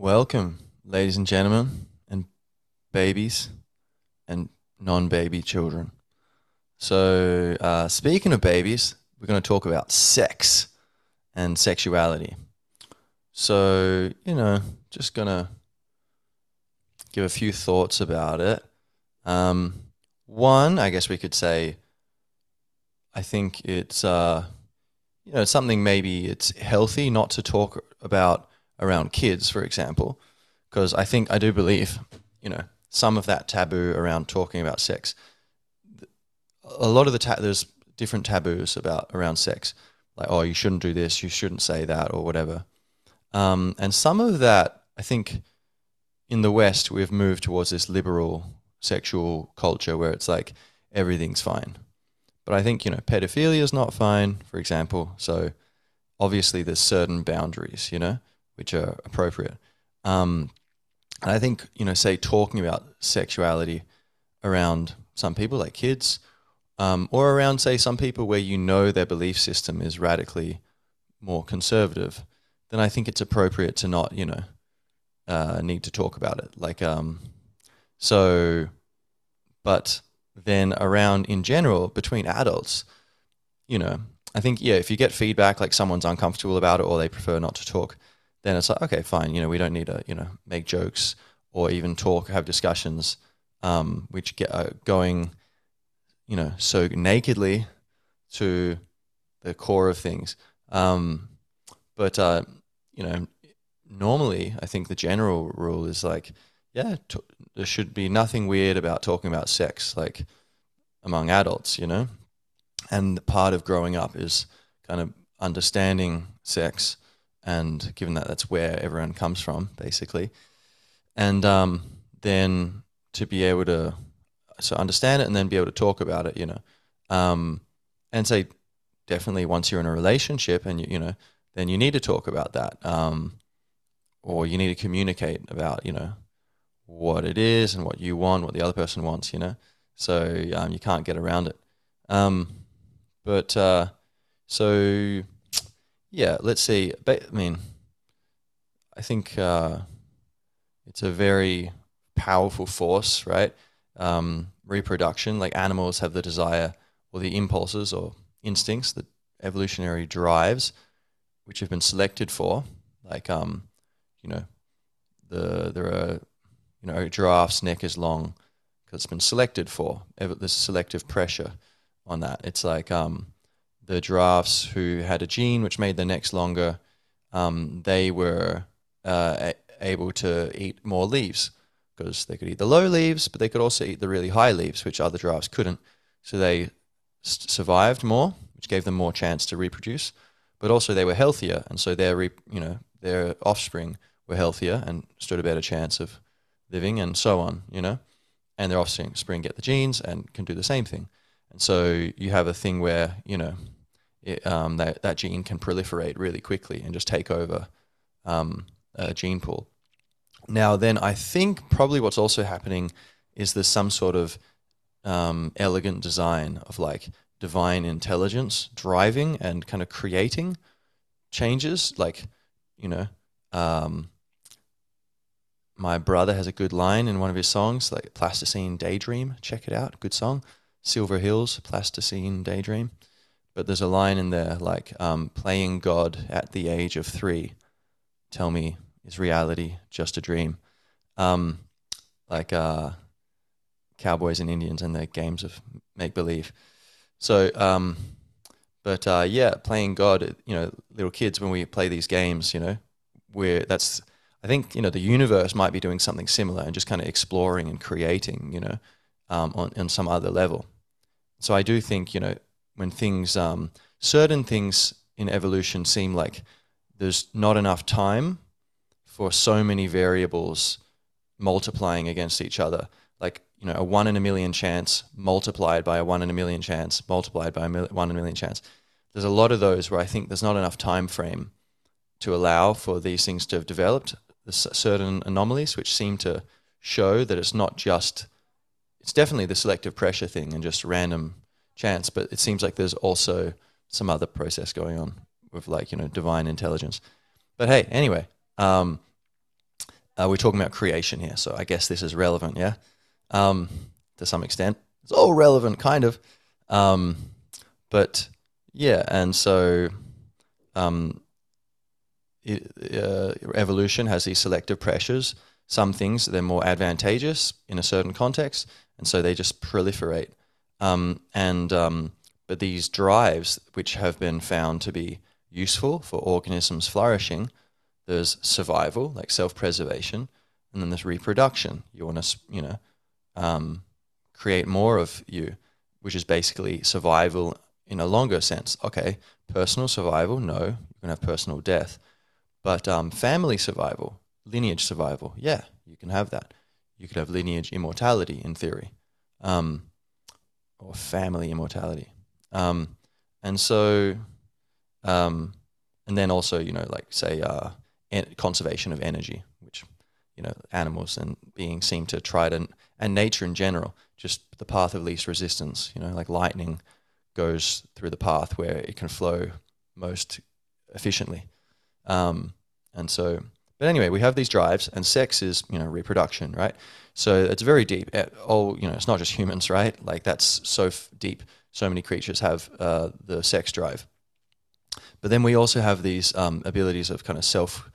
Welcome, ladies and gentlemen, and babies and non baby children. So, uh, speaking of babies, we're going to talk about sex and sexuality. So, you know, just going to give a few thoughts about it. Um, one, I guess we could say, I think it's, uh, you know, something maybe it's healthy not to talk about around kids, for example, because I think I do believe, you know, some of that taboo around talking about sex. A lot of the ta- there's different taboos about around sex, like oh you shouldn't do this, you shouldn't say that, or whatever. Um, and some of that, I think, in the West we've moved towards this liberal sexual culture where it's like everything's fine. But I think you know pedophilia is not fine, for example. So obviously there's certain boundaries, you know which are appropriate. Um, and I think, you know, say talking about sexuality around some people, like kids, um, or around, say, some people where you know their belief system is radically more conservative, then I think it's appropriate to not, you know, uh, need to talk about it. Like, um, so, but then around in general, between adults, you know, I think, yeah, if you get feedback like someone's uncomfortable about it or they prefer not to talk, then it's like okay, fine. You know, we don't need to you know make jokes or even talk, have discussions, um, which get uh, going, you know, so nakedly to the core of things. Um, but uh, you know, normally I think the general rule is like, yeah, t- there should be nothing weird about talking about sex, like among adults, you know. And part of growing up is kind of understanding sex and given that that's where everyone comes from, basically, and um, then to be able to so understand it and then be able to talk about it, you know, um, and say definitely once you're in a relationship and you you know then you need to talk about that, um, or you need to communicate about you know what it is and what you want, what the other person wants, you know. So um, you can't get around it. Um, but uh, so yeah, let's see. I mean, I think uh, it's a very powerful force, right? Um, reproduction, like animals have the desire or the impulses or instincts, the evolutionary drives, which have been selected for. Like, um, you know, the there are, you know, giraffe's neck is long because it's been selected for. There's selective pressure on that. It's like, um, the giraffes who had a gene which made their necks longer, um, they were uh, able to eat more leaves because they could eat the low leaves, but they could also eat the really high leaves, which other giraffes couldn't. So they survived more, which gave them more chance to reproduce. But also they were healthier, and so their you know their offspring were healthier and stood a better chance of living, and so on. You know, and their offspring get the genes and can do the same thing. And so you have a thing where you know it, um, that, that gene can proliferate really quickly and just take over um, a gene pool. Now, then I think probably what's also happening is there's some sort of um, elegant design of like divine intelligence driving and kind of creating changes. Like, you know, um, my brother has a good line in one of his songs, like Plasticine Daydream. Check it out. Good song. Silver Hills, Plasticine Daydream but there's a line in there like um, playing God at the age of three. Tell me, is reality just a dream? Um, like uh, cowboys and Indians and their games of make believe. So, um, but uh, yeah, playing God, you know, little kids when we play these games, you know, where that's I think you know the universe might be doing something similar and just kind of exploring and creating, you know, um, on on some other level. So I do think you know when things, um, certain things in evolution seem like there's not enough time for so many variables multiplying against each other. Like, you know, a one in a million chance multiplied by a one in a million chance multiplied by a mil- one in a million chance. There's a lot of those where I think there's not enough time frame to allow for these things to have developed. There's certain anomalies which seem to show that it's not just, it's definitely the selective pressure thing and just random chance, but it seems like there's also some other process going on with like you know divine intelligence. But hey, anyway, um, Uh, we're talking about creation here, so I guess this is relevant, yeah, um, to some extent. It's all relevant, kind of, um, but yeah, and so um, it, uh, evolution has these selective pressures. Some things they're more advantageous in a certain context, and so they just proliferate. Um, and um, but these drives, which have been found to be useful for organisms flourishing, there's survival, like self-preservation, and then there's reproduction. You want to, you know, um, create more of you, which is basically survival in a longer sense. Okay, personal survival, no, you're gonna have personal death, but um, family survival, lineage survival, yeah, you can have that. You could have lineage immortality in theory, um, or family immortality. Um, and so, um, and then also, you know, like say, uh, en- conservation of energy, which, you know, animals and beings seem to try to, and nature in general, just the path of least resistance, you know, like lightning goes through the path where it can flow most efficiently. Um, and so, but anyway, we have these drives, and sex is, you know, reproduction, right? So it's very deep. Oh, you know, it's not just humans, right? Like that's so f- deep so many creatures have uh, the sex drive. But then we also have these um, abilities of kind of self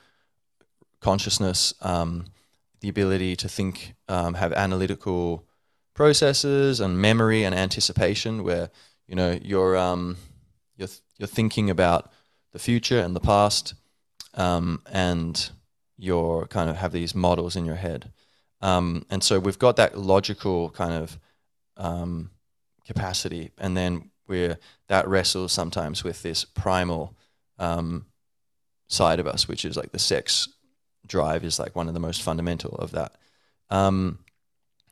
consciousness, um, the ability to think, um, have analytical processes and memory and anticipation, where you know you're um, you're you're thinking about the future and the past, um, and you're kind of have these models in your head. Um, and so we've got that logical kind of um, capacity, and then we're that wrestles sometimes with this primal um, side of us, which is like the sex drive is like one of the most fundamental of that. Um,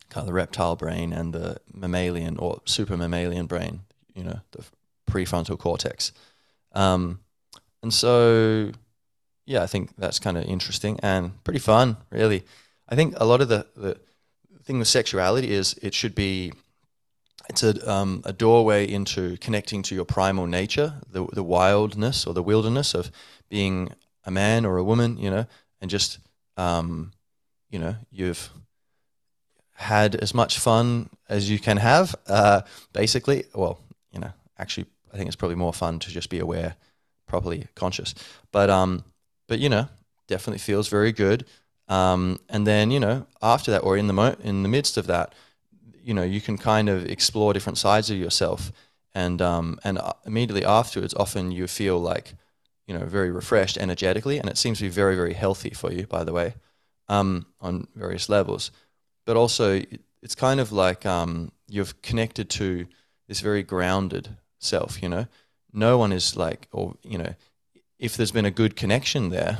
kind of the reptile brain and the mammalian or super mammalian brain, you know, the prefrontal cortex. Um, and so, yeah, I think that's kind of interesting and pretty fun, really. I think a lot of the, the thing with sexuality is it should be it's a, um, a doorway into connecting to your primal nature, the, the wildness or the wilderness of being a man or a woman, you know, and just, um, you know, you've had as much fun as you can have, uh, basically. Well, you know, actually, I think it's probably more fun to just be aware, properly conscious. But, um, but you know, definitely feels very good. Um, and then, you know, after that or in the mo- in the midst of that, you know you can kind of explore different sides of yourself. And um, and uh, immediately afterwards often you feel like you know very refreshed energetically and it seems to be very very healthy for you by the way um, on various levels. But also it's kind of like um, you've connected to this very grounded self you know? No one is like or you know if there's been a good connection there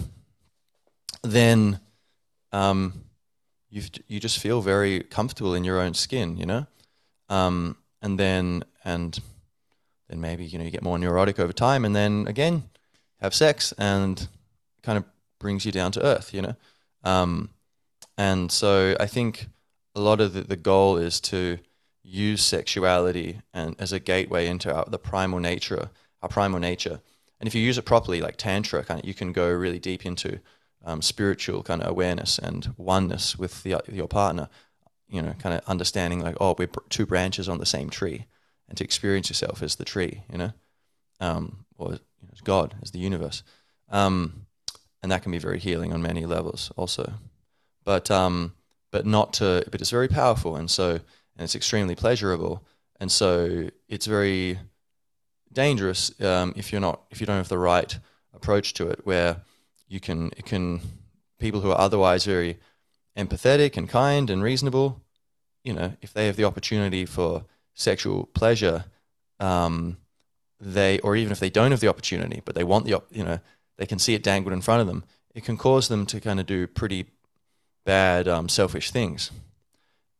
then um, you you just feel very comfortable in your own skin, you know, um, and then and then maybe you know you get more neurotic over time, and then again have sex and kind of brings you down to earth, you know, um, and so I think a lot of the, the goal is to use sexuality and as a gateway into our, the primal nature, our primal nature, and if you use it properly, like tantra, kind of, you can go really deep into um, spiritual kind of awareness and oneness with the, your partner, you know, kind of understanding like, oh, we're two branches on the same tree, and to experience yourself as the tree, you know, um, or you know, as God, as the universe. Um, and that can be very healing on many levels also. But, um, but not to, but it's very powerful. And so, and it's extremely pleasurable. And so it's very dangerous um, if you're not, if you don't have the right approach to it, where you can it can people who are otherwise very empathetic and kind and reasonable, you know, if they have the opportunity for sexual pleasure, um, they or even if they don't have the opportunity, but they want the you know they can see it dangled in front of them, it can cause them to kind of do pretty bad um, selfish things,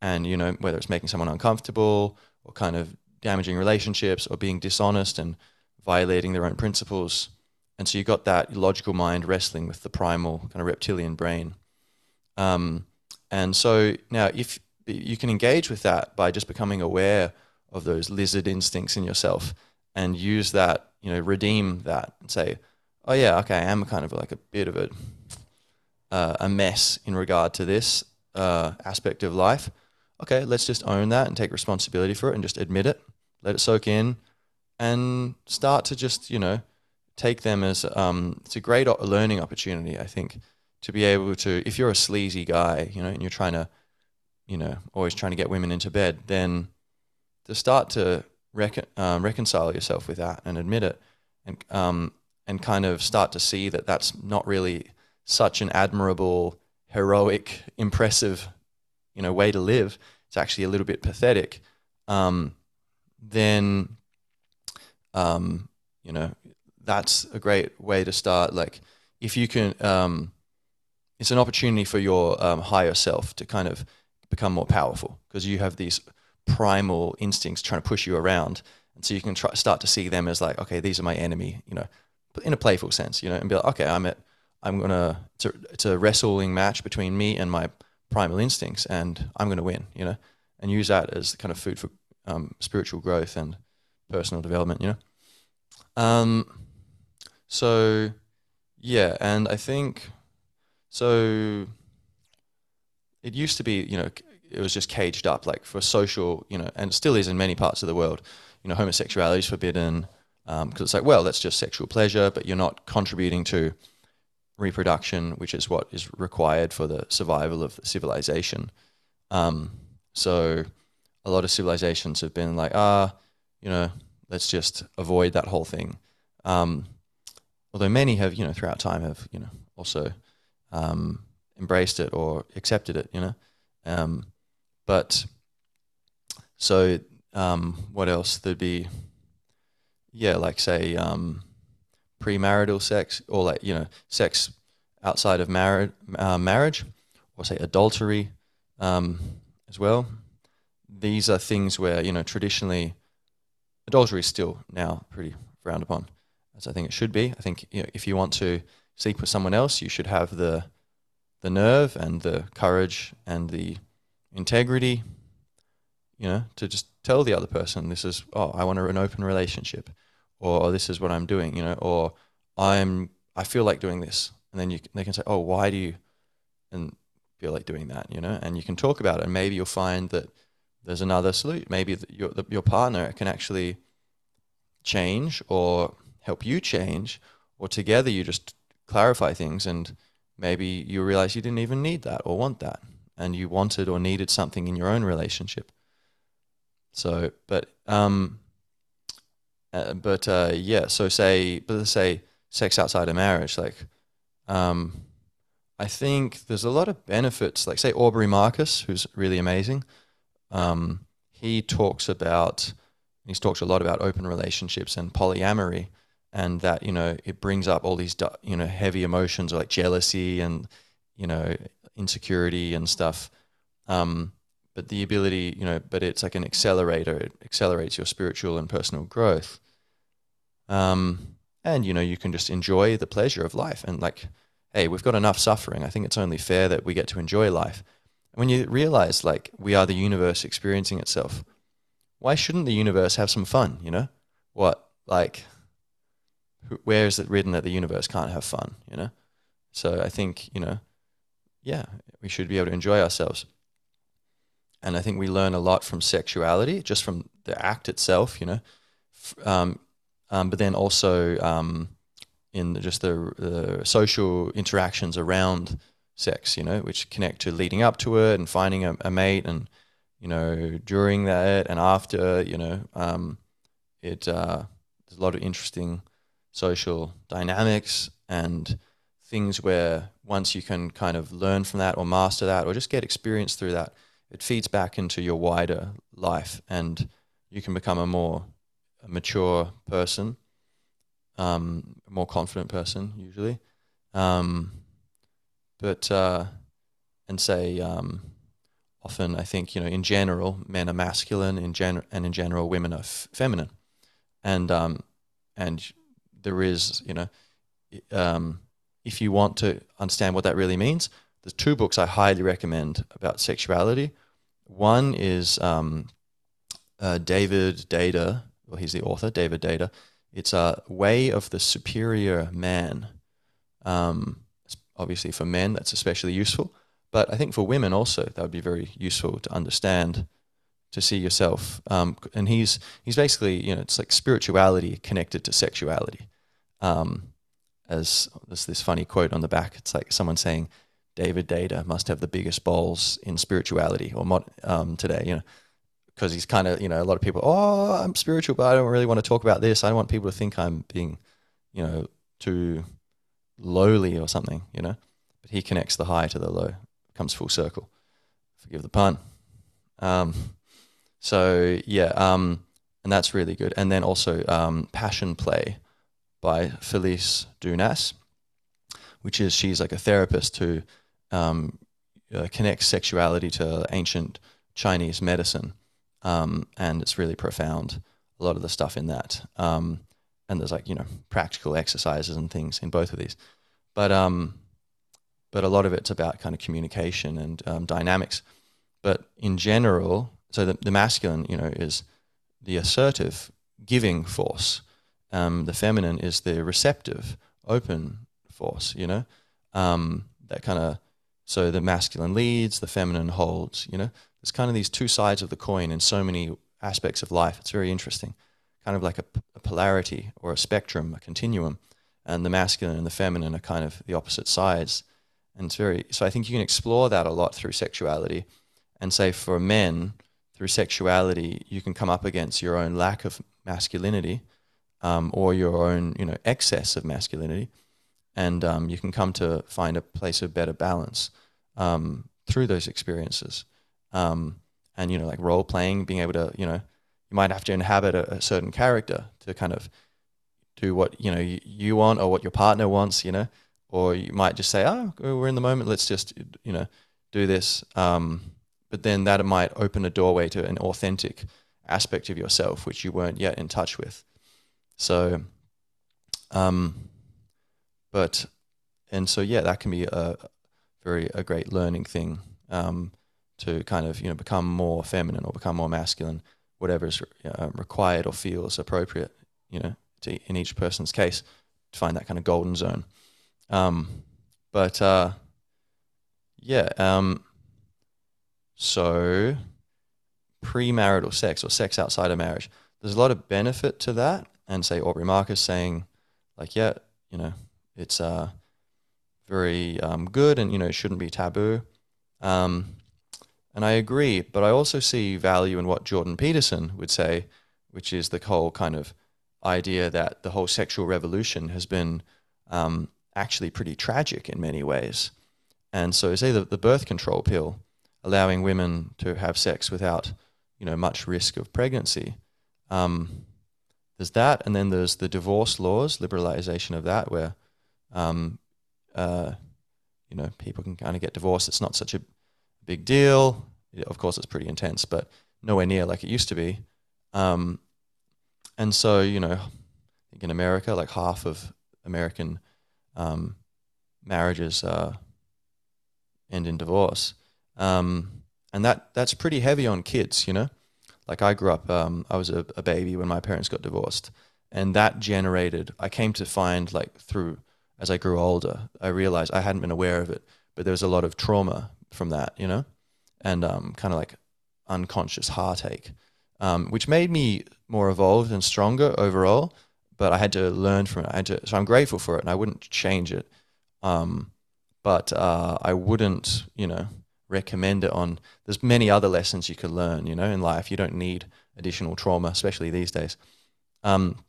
and you know whether it's making someone uncomfortable or kind of damaging relationships or being dishonest and violating their own principles and so you've got that logical mind wrestling with the primal kind of reptilian brain. Um, and so now, if you can engage with that by just becoming aware of those lizard instincts in yourself and use that, you know, redeem that and say, oh yeah, okay, I am kind of like a bit of a uh, a mess in regard to this uh, aspect of life. Okay, let's just own that and take responsibility for it and just admit it, let it soak in, and start to just you know take them as um, it's a great learning opportunity. I think to be able to, if you're a sleazy guy, you know, and you're trying to, you know, always trying to get women into bed, then to start to recon, um, reconcile yourself with that and admit it, and um, and kind of start to see that that's not really such an admirable, heroic, impressive, you know, way to live. It's actually a little bit pathetic. Um, then, um, you know, that's a great way to start. Like, if you can, um, it's an opportunity for your um, higher self to kind of become more powerful because you have these primal instincts trying to push you around, and so you can try, start to see them as like, okay, these are my enemy, you know, in a playful sense, you know, and be like, okay, I'm at I'm gonna it's a, it's a wrestling match between me and my primal instincts, and I'm gonna win, you know, and use that as kind of food for um, spiritual growth and personal development, you know. Um, so yeah, and I think so. It used to be, you know, it was just caged up, like for social, you know, and still is in many parts of the world. You know, homosexuality is forbidden because um, it's like, well, that's just sexual pleasure, but you're not contributing to reproduction, which is what is required for the survival of civilization. Um, so a lot of civilizations have been like, ah, you know, let's just avoid that whole thing. Um, although many have, you know, throughout time have, you know, also um, embraced it or accepted it, you know. Um, but so um, what else? There'd be, yeah, like say, um, premarital sex or like you know sex outside of marriage, uh, marriage, or say adultery um, as well. These are things where you know traditionally adultery is still now pretty frowned upon, as I think it should be. I think you know, if you want to sleep with someone else, you should have the the nerve and the courage and the integrity, you know, to just tell the other person this is oh I want an open relationship or oh, this is what I'm doing, you know, or I'm I feel like doing this, and then you they can say, oh, why do you, and feel like doing that, you know, and you can talk about it, and maybe you'll find that there's another solution. Maybe your the, your partner can actually change or help you change, or together you just clarify things, and maybe you realize you didn't even need that or want that, and you wanted or needed something in your own relationship. So, but um, uh, but uh, yeah, so say, but let's say sex outside of marriage, like, um, I think there's a lot of benefits. Like, say Aubrey Marcus, who's really amazing. Um, he talks about, he talks a lot about open relationships and polyamory, and that you know it brings up all these you know heavy emotions like jealousy and you know insecurity and stuff. Um, but the ability, you know, but it's like an accelerator. It accelerates your spiritual and personal growth. Um, and you know, you can just enjoy the pleasure of life. And like, hey, we've got enough suffering. I think it's only fair that we get to enjoy life. And when you realize like we are the universe experiencing itself, why shouldn't the universe have some fun? You know, what like, where is it written that the universe can't have fun? You know, so I think you know, yeah, we should be able to enjoy ourselves. And I think we learn a lot from sexuality, just from the act itself. You know, um, um, but then also um, in just the, the, social interactions around sex, you know, which connect to leading up to it and finding a, a mate, and you know, during that and after, you know, um, it uh, there's a lot of interesting social dynamics and things where once you can kind of learn from that or master that or just get experience through that, it feeds back into your wider life and you can become a more mature person, um, a more confident person usually. Um, but uh, and say um, often I think you know in general men are masculine in gen- and in general women are f- feminine, and um, and there is you know um, if you want to understand what that really means, there's two books I highly recommend about sexuality. One is um, uh, David Deida. well, he's the author, David Deida. It's a Way of the Superior Man. Um, obviously for men that's especially useful, but I think for women also that would be very useful to understand, to see yourself. Um, and he's he's basically you know it's like spirituality connected to sexuality. Um, as there's this funny quote on the back, it's like someone saying, "David Deida must have the biggest balls in spirituality or mod, um, today," you know because he's kind of you know a lot of people oh i'm spiritual but i don't really want to talk about this. I don't want people to think i'm being you know too lowly or something you know? But he connects the high to the low comes full circle. Forgive the pun. Um, so yeah um, and that's really good. And then also um, passion play by felice dunas which is she's like a therapist who um, uh, connects sexuality to ancient chinese medicine um, and it's really profound. A lot of the stuff in that, um, and there's like you know practical exercises and things in both of these, but um, but a lot of it's about kind of communication and um, dynamics. But in general, so the, the masculine, you know, is the assertive, giving force. Um, the feminine is the receptive, open force. You know, um, that kind of so the masculine leads, the feminine holds. You know, there's kind of these two sides of the coin in so many aspects of life. It's very interesting, kind of like a, a polarity or a spectrum, a continuum, and the masculine and the feminine are kind of the opposite sides. And it's very so. I think you can explore that a lot through sexuality, and say for men through sexuality, you can come up against your own lack of masculinity, um, or your own you know excess of masculinity, and um, you can come to find a place of better balance um, through those experiences um, and you know like role playing, being able to you know you might have to inhabit a, a certain character to kind of do what you know you, you, want or what your partner wants, you know, or you might just say, oh, we're in the moment, let's just you know do this. Um, but then that might open a doorway to an authentic aspect of yourself which you weren't yet in touch with. So, um, but and so yeah, that can be a very a great learning thing. Um, to kind of you know become more feminine or become more masculine, whatever is uh, required or feels appropriate, you know, to, in each person's case, to find that kind of golden zone. Um, but uh, yeah, um, so premarital sex or sex outside of marriage, there's a lot of benefit to that. And say Aubrey Marcus saying, like, yeah, you know, it's uh, very um, good and you know it shouldn't be taboo. Um, and I agree, but I also see value in what Jordan Peterson would say, which is the whole kind of idea that the whole sexual revolution has been um, actually pretty tragic in many ways. And so, say the, the birth control pill, allowing women to have sex without, you know, much risk of pregnancy. Um, there's that, and then there's the divorce laws, liberalization of that, where, um, uh, you know, people can kind of get divorced. It's not such a big deal. Of course, it's pretty intense, but nowhere near like it used to be. Um, and so, you know, in America, like half of American um, marriages uh, end in divorce, um, and that that's pretty heavy on kids. You know, like I grew up, um, I was a, a baby when my parents got divorced, and that generated. I came to find like through as I grew older, I realized I hadn't been aware of it, but there was a lot of trauma from that, you know, and um, kind of like unconscious heartache, um, which made me more evolved and stronger overall. But I had to learn from it. I had to, so I'm grateful for it, and I wouldn't change it. Um, but uh, I wouldn't, you know, recommend it on. There's many other lessons you could learn, you know, in life. You don't need additional trauma, especially these days. Um,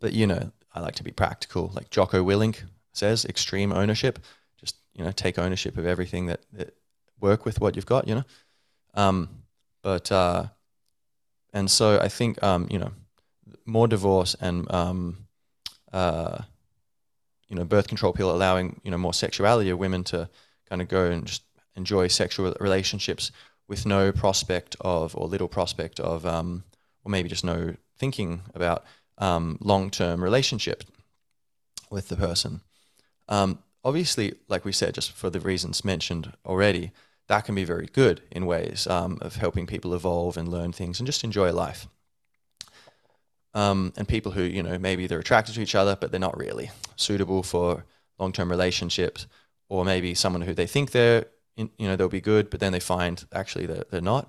but you know, I like to be practical. Like Jocko Willink says, extreme ownership Just you know take ownership of everything that, that work with what you've got you know um, but uh, and so I think um, you know more divorce and um, uh, you know birth control pill allowing you know more sexuality of women to kind of go and just enjoy sexual relationships with no prospect of or little prospect of um, or maybe just no thinking about um, long-term relationship with the person um, obviously, like we said, just for the reasons mentioned already, that can be very good in ways um, of helping people evolve and learn things and just enjoy life. Um, and people who, you know, maybe they're attracted to each other, but they're not really suitable for long term relationships, or maybe someone who they think they're, in, you know, they'll be good, but then they find actually they're, they're not.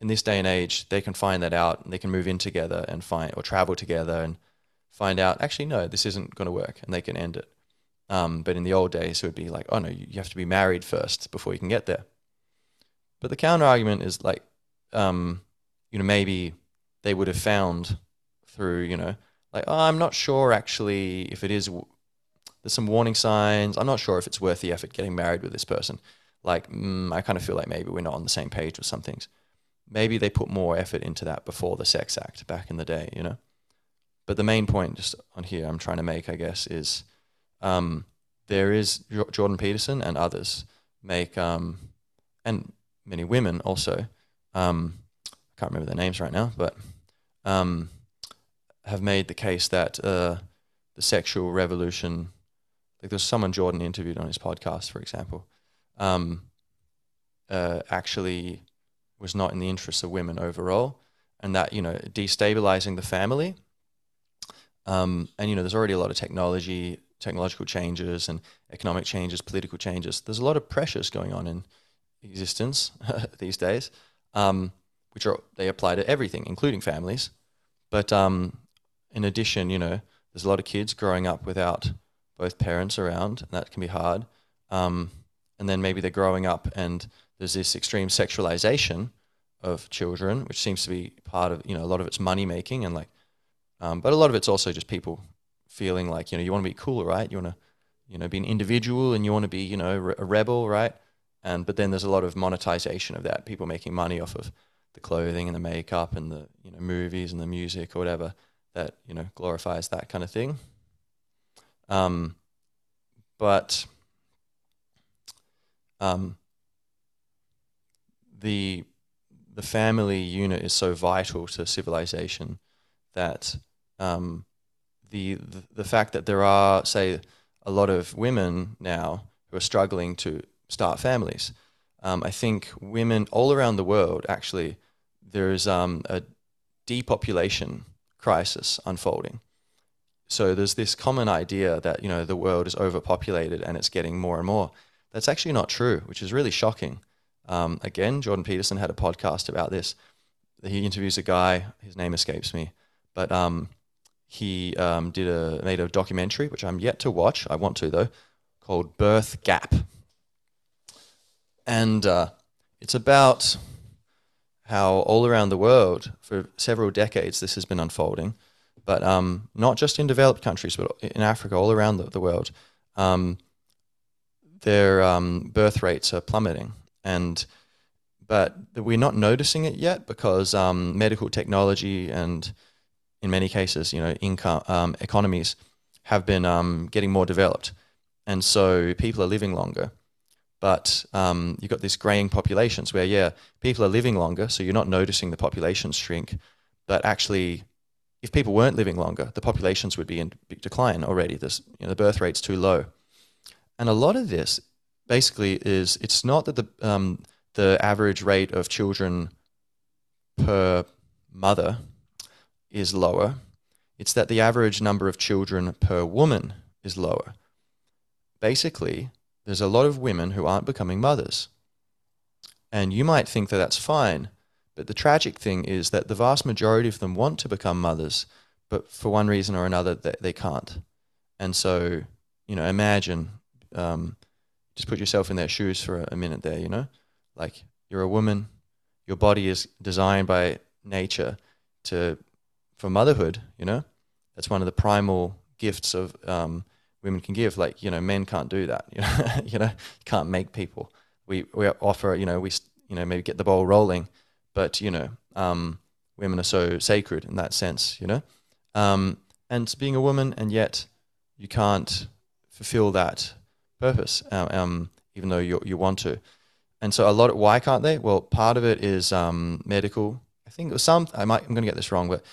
In this day and age, they can find that out and they can move in together and find, or travel together and find out, actually, no, this isn't going to work and they can end it. Um, but in the old days, it would be like, oh no, you have to be married first before you can get there. But the counter argument is like, um, you know, maybe they would have found through, you know, like, oh, I'm not sure actually if it is, there's some warning signs. I'm not sure if it's worth the effort getting married with this person. Like, mm, I kind of feel like maybe we're not on the same page with some things. Maybe they put more effort into that before the Sex Act back in the day, you know? But the main point just on here I'm trying to make, I guess, is um, there is Jordan Peterson and others make, um, and many women also, um, I can't remember their names right now, but um, have made the case that uh, the sexual revolution, like there's someone Jordan interviewed on his podcast, for example, um, uh, actually was not in the interests of women overall, and that you know destabilizing the family. Um, and you know, there's already a lot of technology, technological changes, and economic changes, political changes. There's a lot of pressures going on in existence these days, um, which are they apply to everything, including families. But um, in addition, you know, there's a lot of kids growing up without both parents around, and that can be hard. Um, and then maybe they're growing up, and there's this extreme sexualization of children, which seems to be part of you know a lot of it's money making and like, um, but a lot of it's also just people feeling like you know you want to be cool, right? You want to you know be an individual and you want to be you know a rebel, right? And but then there's a lot of monetization of that, people making money off of the clothing and the makeup and the you know movies and the music or whatever that you know glorifies that kind of thing. Um, but um, the the family unit is so vital to civilization that um, the, the fact that there are say a lot of women now who are struggling to start families. Um, I think women all around the world actually there's um, a depopulation crisis unfolding. So there's this common idea that you know the world is overpopulated and it's getting more and more. That's actually not true, which is really shocking. Um, again, Jordan Peterson had a podcast about this. He interviews a guy. His name escapes me, but um, he um, did a made a documentary which I'm yet to watch. I want to though, called Birth Gap, and uh, it's about how all around the world for several decades this has been unfolding, but um, not just in developed countries, but in Africa, all around the, the world, um, their um, birth rates are plummeting, and but we're not noticing it yet because um, medical technology and in many cases, you know, income um, economies have been um, getting more developed, and so people are living longer. But um, you've got this graying populations where yeah people are living longer so you're not noticing the populations shrink. But actually if people weren't living longer the populations would be in decline already. This you know, the birth rate's too low and a lot of this basically is it's not that the um, the average rate of children per mother is lower it's that the average number of children per woman is lower basically there's a lot of women who aren't becoming mothers. And you might think that that's fine, but the tragic thing is that the vast majority of them want to become mothers, but for one reason or another, they, they can't. And so, you know, imagine, um, just put yourself in their shoes for a, minute there, you know? Like, you're a woman, your body is designed by nature to for motherhood, you know? That's one of the primal gifts of um, women can give. Like you know, men can't do that. You know, you know, can't make people. We we offer you know we you know maybe get the ball rolling, but you know, um, women are so sacred in that sense. You know, um, and being a woman and yet you can't fulfill that purpose, uh, um, even though you you want to. And so a lot of why can't they? Well, part of it is um, medical. I think some I might I'm going to get this wrong, but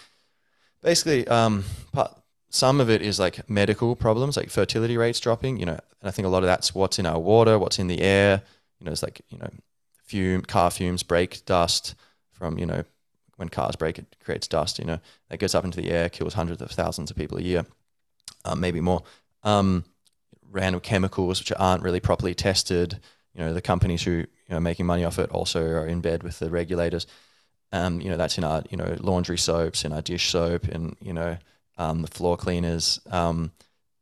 basically um, part some of it is like medical problems, like fertility rates dropping, you know, and I think a lot of that's what's in our water, what's in the air. You know, it's like, you know, fume, car fumes, brake dust from, you know, when cars break, it creates dust, you know, that goes up into the air, kills hundreds of thousands of people a year, um, maybe more. Um, random chemicals which aren't really properly tested. You know, the companies who you know making money off it also are in bed with the regulators. Um, you know, that's in our you know laundry soaps, in our dish soap, and you know um, the floor cleaners, um,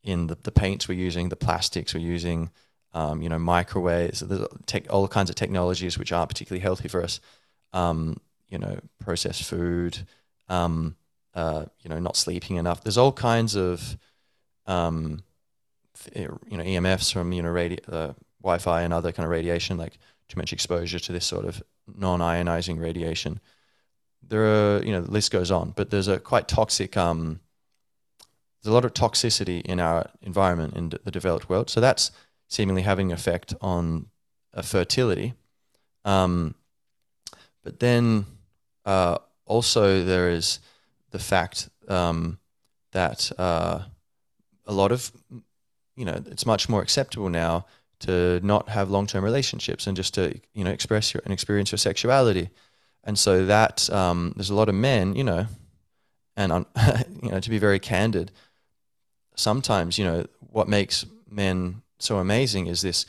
in the, the paints we're using, the plastics we're using. Um, you know, microwaves, there's tech, all kinds of technologies which aren't particularly healthy for us. Um, you know, processed food, um, uh, you know, not sleeping enough. There's all kinds of, um, you know, EMFs from you know, radi- uh, Wi-Fi and other kind of radiation, like too much exposure to this sort of non-ionizing radiation. There are, you know, the list goes on, but there's a quite toxic. Um, there's a lot of toxicity in our environment in the developed world, so that's seemingly having an effect on uh, fertility. Um, but then uh, also there is the fact um, that uh, a lot of, you know, it's much more acceptable now to not have long-term relationships and just to, you know, express your and experience your sexuality. And so that um, there's a lot of men, you know, and you know, to be very candid, sometimes, you know, what makes men so amazing is this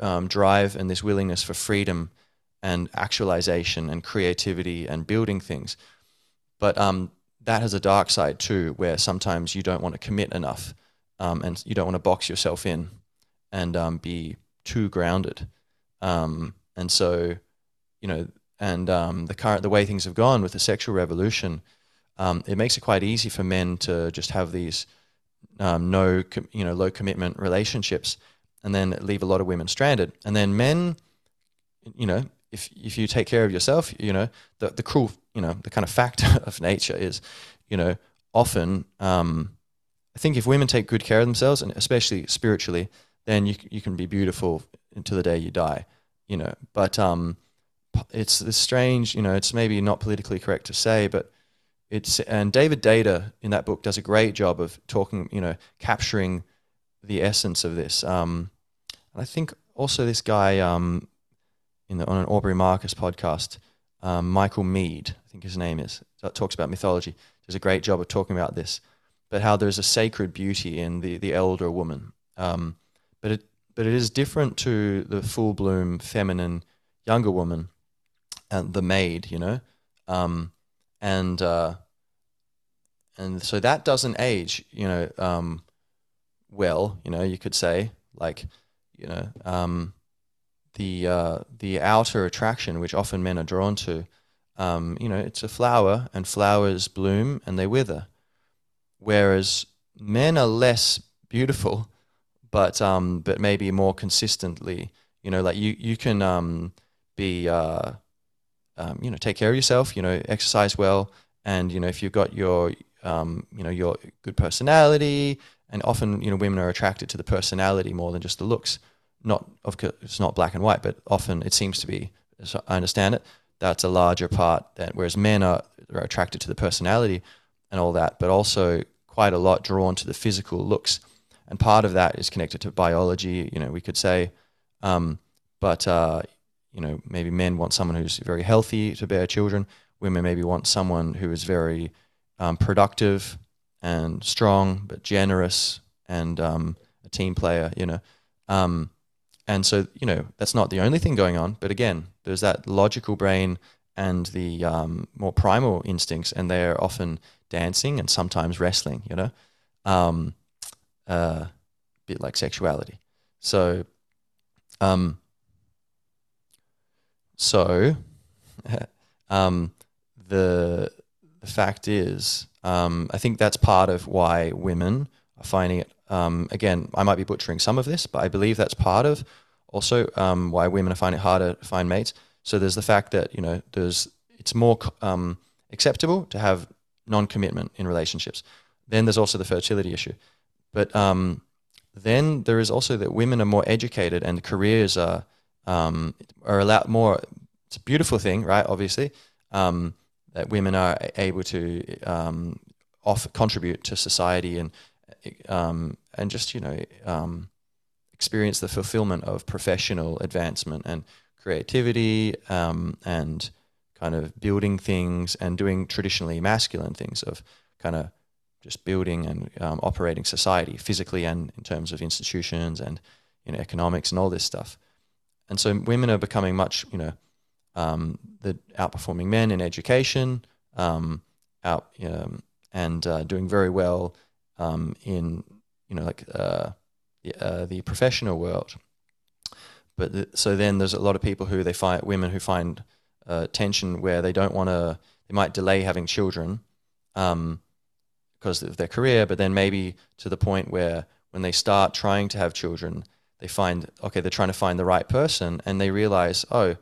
um, drive and this willingness for freedom and actualization and creativity and building things. But um, that has a dark side too, where sometimes you don't want to commit enough um, and you don't want to box yourself in and um, be too grounded. Um, and so, you know, and um, the current the way things have gone with the sexual revolution, um, it makes it quite easy for men to just have these no, you know, low commitment relationships, and then leave a lot of women stranded. And then men, you know, if if you take care of yourself, you know, the the cruel, you know, the kind of fact of nature is, you know, often um, I think if women take good care of themselves and especially spiritually, then you you can be beautiful until the day you die, you know. But um, it's this strange, you know, it's maybe not politically correct to say, but it's and David Deida in that book does a great job of talking, you know, capturing the essence of this. Um, and I think also this guy, um, in the, on an Aubrey Marcus podcast, um, Michael Meade, I think his name is, talks about mythology, does a great job of talking about this, but how there's a sacred beauty in the, the elder woman. Um, but it but it is different to the full bloom feminine younger woman and the maid, you know, um, and uh, and so that doesn't age, you know, um, well, you know, you could say like, you know, um, the uh, the outer attraction, which often men are drawn to, um, you know, it's a flower, and flowers bloom and they wither, whereas men are less beautiful, but um, but maybe more consistently, you know, like you you can um, be uh, um, you know take care of yourself, you know, exercise well, and you know if you've got your um, you know your good personality, and often you know women are attracted to the personality more than just the looks not of course it's not black and white, but often it seems to be. As I understand it, that's a larger part. That whereas men are, are attracted to the personality and all that, but also quite a lot drawn to the physical looks, and part of that is connected to biology. You know, we could say, um, but uh, you know, maybe men want someone who's very healthy to bear children. Women maybe want someone who is very um, productive and strong, but generous and um, a team player. You know, um, and so, you know, that's not the only thing going on. But again, there's that logical brain and the um, more primal instincts, and they're often dancing and sometimes wrestling, you know, um, uh, a bit like sexuality. So, um, so um, the the fact is, um, I think that's part of why women are finding it um, again, I might be butchering some of this, but I believe that's part of also um, why women are finding it harder to find mates. So there's the fact that you know there's it's more um, acceptable to have non-commitment in relationships. Then there's also the fertility issue, but um, then there is also that women are more educated and careers are um, are allowed more. It's a beautiful thing, right? Obviously, um, that women are able to off contribute to society and um, and just you know um, experience the fulfillment of professional advancement and creativity um, and kind of building things and doing traditionally masculine things of kind of just building and um, operating society physically and in terms of institutions and you know economics and all this stuff. And so women are becoming much you know um, the outperforming men in education, um, out and uh, doing very well um, in you know like uh, the, uh, the professional world. But the, so then there's a lot of people who they find women who find uh, tension where they don't want to they might delay having children um, because of their career, but then maybe to the point where when they start trying to have children, they find okay they're trying to find the right person and they realize oh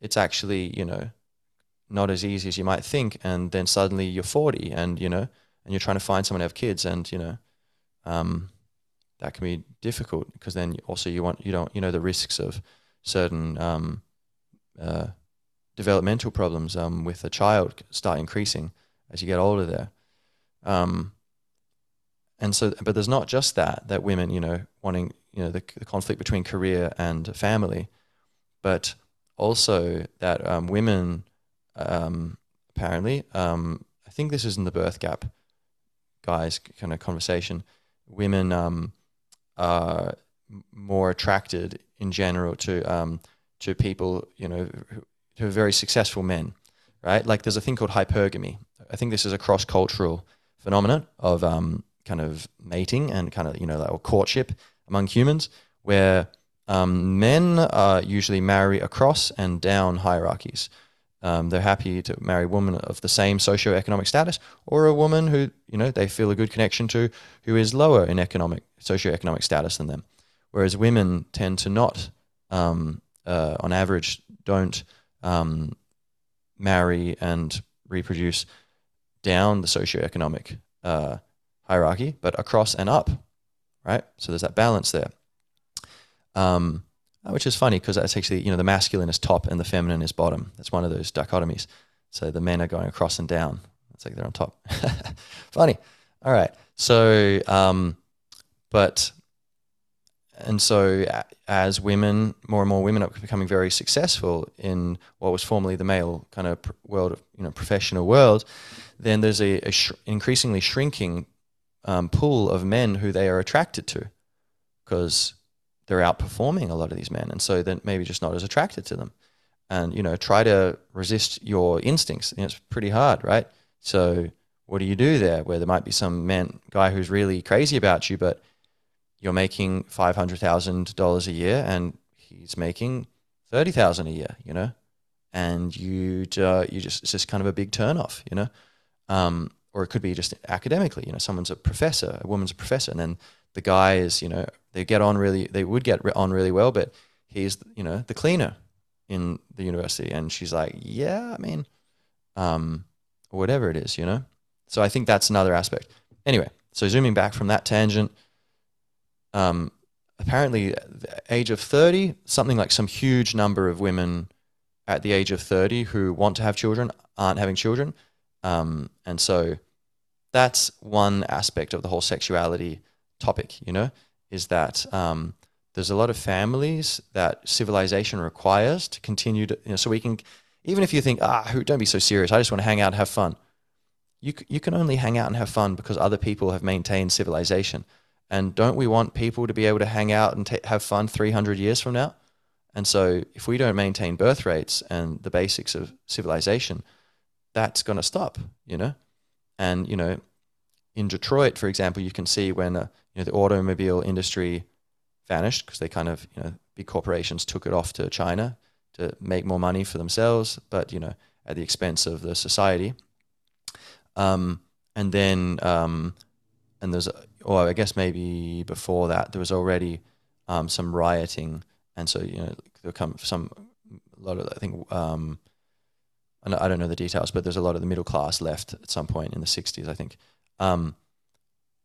it's actually you know not as easy as you might think and then suddenly you're 40 and you know and you're trying to find someone to have kids and you know um, that can be difficult because then also you want you don't you know the risks of certain um, uh, developmental problems um, with a child start increasing as you get older there. Um, and so but there's not just that that women you know wanting you know the, the conflict between career and family but also that um, women um, apparently um, I think this is in the birth gap guys kind of conversation women um, are more attracted in general to to people you know who, are very successful men right like there's a thing called hypergamy I think this is a cross cultural phenomenon of um, kind of mating and kind of you know or courtship among humans where um, men uh, usually marry across and down hierarchies. Um, they're happy to marry a woman of the same socioeconomic status or a woman who you know they feel a good connection to who is lower in economic socioeconomic status than them. Whereas women tend to not, um, uh, on average, don't um, marry and reproduce down the socioeconomic uh, hierarchy, but across and up, right? So there's that balance there. Um, which is funny because that's actually, you know, the masculine is top and the feminine is bottom. That's one of those dichotomies. So the men are going across and down. It's like they're on top. funny. All right. So, um, but, and so as women, more and more women are becoming very successful in what was formerly the male kind of world, of, you know, professional world, then there's a, a sh- increasingly shrinking um, pool of men who they are attracted to because they're outperforming a lot of these men, and so then maybe just not as attracted to them. And you know, try to resist your instincts. It's pretty hard, right? So what do you do there? Where there might be some man guy who's really crazy about you, but you're making five hundred thousand dollars a year, and he's making thirty thousand a year. You know, and you uh, you just it's just kind of a big turnoff. You know. Um, or it could be just academically, you know, someone's a professor, a woman's a professor, and then the guy is, you know, they get on really, they would get on really well, but he's, you know, the cleaner in the university. And she's like, yeah, I mean, um, whatever it is, you know? So I think that's another aspect. Anyway, so zooming back from that tangent, um, apparently the age of 30, something like some huge number of women at the age of 30 who want to have children aren't having children. Um, and so that's one aspect of the whole sexuality topic, you know, is that um, there's a lot of families that civilization requires to continue to, you know, so we can, even if you think, ah, don't be so serious, I just want to hang out and have fun. You, you can only hang out and have fun because other people have maintained civilization. And don't we want people to be able to hang out and t- have fun 300 years from now? And so if we don't maintain birth rates and the basics of civilization, that's going to stop, you know? And, you know, in Detroit, for example, you can see when uh, you know, the automobile industry vanished because they kind of, you know, big corporations took it off to China to make more money for themselves, but, you know, at the expense of the society. Um, and then, um, and there's, or I guess maybe before that, there was already um, some rioting. And so, you know, there come some, a lot of, I think, um, I don't know the details, but there's a lot of the middle class left at some point in the 60s, I think. Um,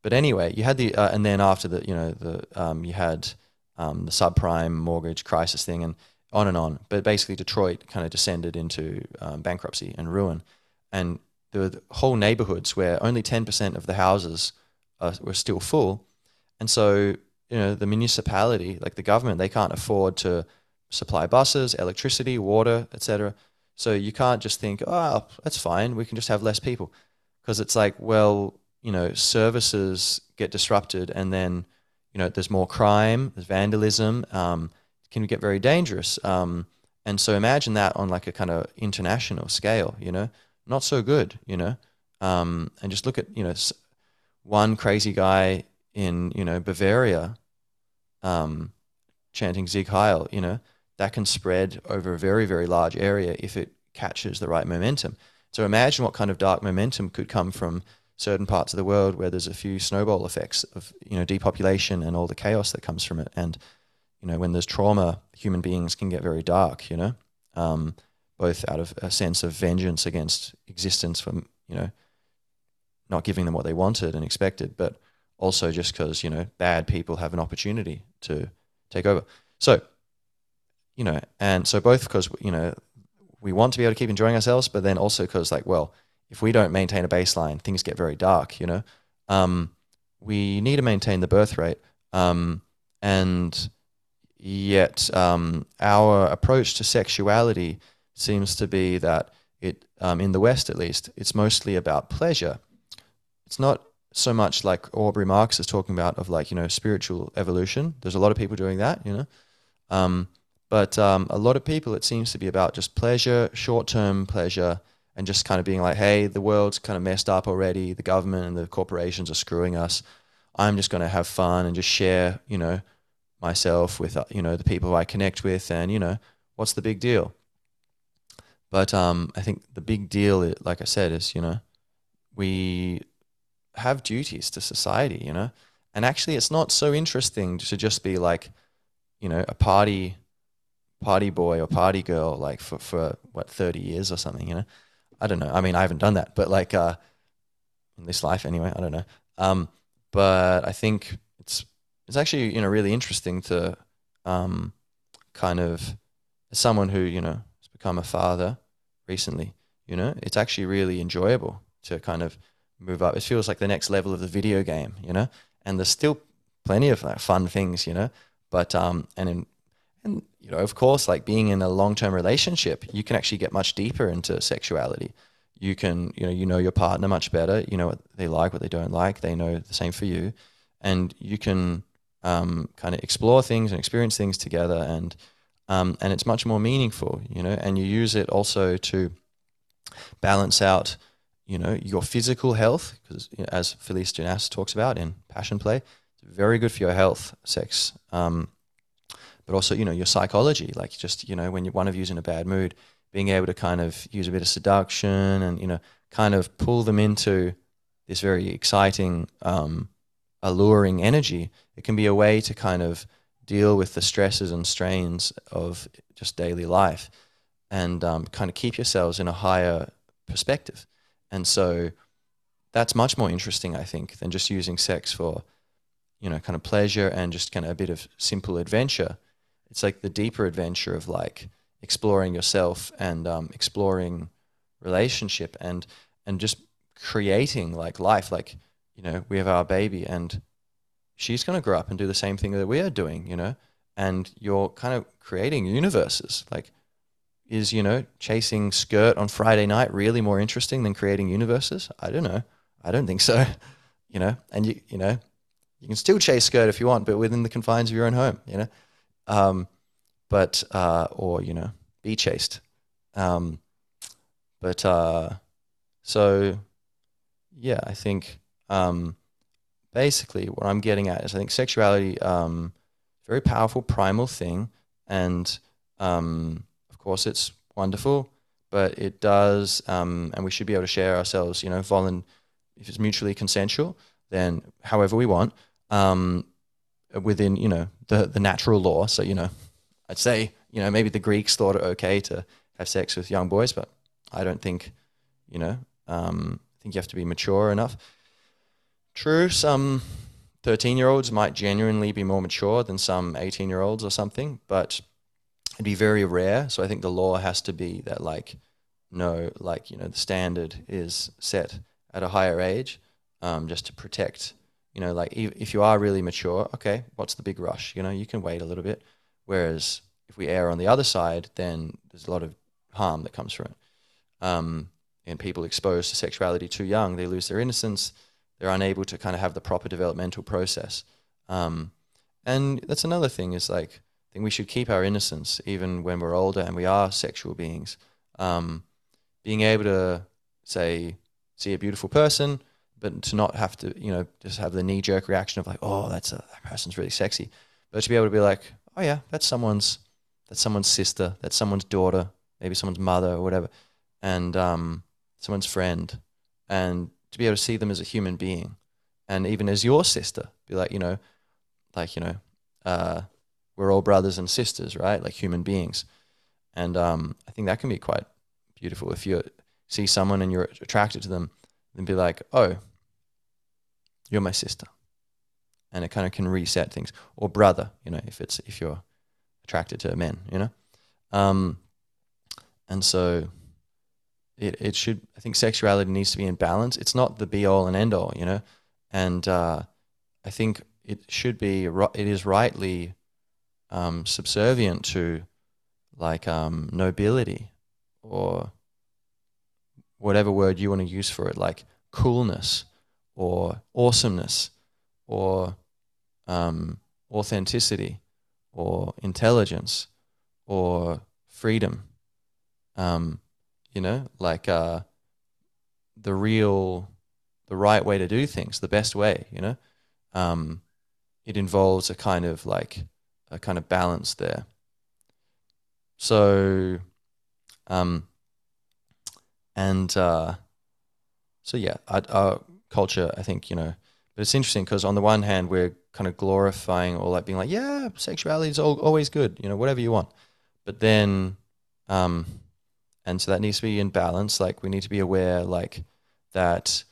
but anyway, you had the uh, and then after the you know the um, you had um, the subprime mortgage crisis thing and on and on. But basically, Detroit kind of descended into um, bankruptcy and ruin, and there were whole neighborhoods where only ten percent of the houses uh, were still full, and so you know the municipality, like the government, they can't afford to supply buses, electricity, water, etc. So you can't just think, oh, that's fine, we can just have less people, because it's like, well, you know services get disrupted, and then you know there's more crime, there's vandalism, um, can get very dangerous. Um, and so imagine that on like a kind of international scale, you know, not so good, you know. Um, and just look at you know one crazy guy in you know Bavaria um, chanting Sieg Heil, you know, that can spread over a very very large area if it catches the right momentum. So imagine what kind of dark momentum could come from certain parts of the world where there's a few snowball effects of you know depopulation and all the chaos that comes from it. And you know when there's trauma, human beings can get very dark. You know, um, both out of a sense of vengeance against existence for you know not giving them what they wanted and expected, but also just because you know bad people have an opportunity to take over. So you know, and so both because you know we want to be able to keep enjoying ourselves, but then also because like well if we don't maintain a baseline, things get very dark, you know. Um, we need to maintain the birth rate. Um, and yet, um, our approach to sexuality seems to be that it, um, in the West at least, it's mostly about pleasure. It's not so much like Aubrey Marcus is talking about of like, you know, spiritual evolution. There's a lot of people doing that, you know. Um, but um, a lot of people, it seems to be about just pleasure, short term pleasure and just kind of being like, hey, the world's kind of messed up already. The government and the corporations are screwing us. I'm just going to have fun and just share, you know, myself with, uh, you know, the people I connect with. And, you know, what's the big deal? But um, I think the big deal, like I said, is, you know, we have duties to society, you know? And actually, it's not so interesting to just be like, you know, a party party boy or party girl like for, for what 30 years or something you know I don't know. I mean, I haven't done that, but like uh, in this life anyway. I don't know. Um, but I think it's it's actually you know really interesting to um, kind of as someone who you know has become a father recently. You know, it's actually really enjoyable to kind of move up. It feels like the next level of the video game. You know, and there's still plenty of like, fun things. You know, but um, and in and you know, of course, like being in a long-term relationship, you can actually get much deeper into sexuality. You can, you know, you know your partner much better. You know what they like, what they don't like. They know the same for you, and you can um, kind of explore things and experience things together, and um, and it's much more meaningful, you know. And you use it also to balance out, you know, your physical health, because you know, as Felice Dunas talks about in Passion Play, it's very good for your health, sex. Um, but also you know your psychology like just you know when one of you's in a bad mood being able to kind of use a bit of seduction and you know kind of pull them into this very exciting um, alluring energy it can be a way to kind of deal with the stresses and strains of just daily life and um, kind of keep yourselves in a higher perspective and so that's much more interesting i think than just using sex for you know kind of pleasure and just kind of a bit of simple adventure. It's like the deeper adventure of like exploring yourself and um, exploring relationship and and just creating like life. Like you know we have our baby and she's going to grow up and do the same thing that we are doing you know? And you're kind of creating universes. Like is you know chasing skirt on friday night really more interesting than creating universes? I don't know. I don't think so. You know and you you know you can still chase skirt if you want but within the confines of your own home you know? Um, but uh, or you know, be chased. Um, but uh, so yeah, I think um, basically what I'm getting at is I think sexuality um, very powerful primal thing, and um, course it's wonderful, but it does, um, and we should be able to share ourselves. You know, volun if it's mutually consensual, then however we want. Um, within you know the the natural law. So you know, I'd say you know maybe the Greeks thought it okay to have sex with young boys, but I don't think you know. Um, I think you have to be mature enough. True, some 13 year olds might genuinely be more mature than some 18 year olds or something, but it'd be very rare. So I think the law has to be that, like, no, like, you know, the standard is set at a higher age um, just to protect you know, like if you are really mature, okay, what's the big rush? You know, you can wait a little bit. Whereas if we err on the other side, then there's a lot of harm that comes from it. Um, and people exposed to sexuality too young, they lose their innocence. they're unable to kind of have the proper developmental process. Um, and that's another thing is like think we should keep our innocence even when we're older and we are sexual beings. Um, being able to say see a beautiful person, but to not have to you know just have the knee jerk reaction of like oh that's a, that person's really sexy, but to be able to be like oh yeah that's someone's that's someone's sister, that's someone's daughter, maybe someone's mother or whatever, and um, someone's friend, and to be able to see them as a human being, and even as your sister, be like, you know, like you know, uh, we're all brothers and sisters, right? Like human beings, and um, I think that can be quite beautiful if you see someone and you're attracted to them, then be like, oh, you're my sister, and it kind of can reset things, or brother, you know, if it's if you're attracted to men, you know? Um, and so it, it should, I think sexuality needs to be in balance. It's not the be all and end all, you know? And uh, I think it should be, it is rightly um, subservient to like um, nobility or whatever word you want to use for it, like coolness or awesomeness or um, authenticity or intelligence or freedom. Um, you know, like uh, the real, the right way to do things, the best way. You know, um, it involves a kind of like a kind of balance there. So, um, and uh, so yeah, our, culture, I think you know, but it's interesting because on the one hand we're kind of glorifying or like being like, yeah, sexuality is all, always good, you know, whatever you want. But then, um, and so that needs to be in balance. Like we need to be aware, like that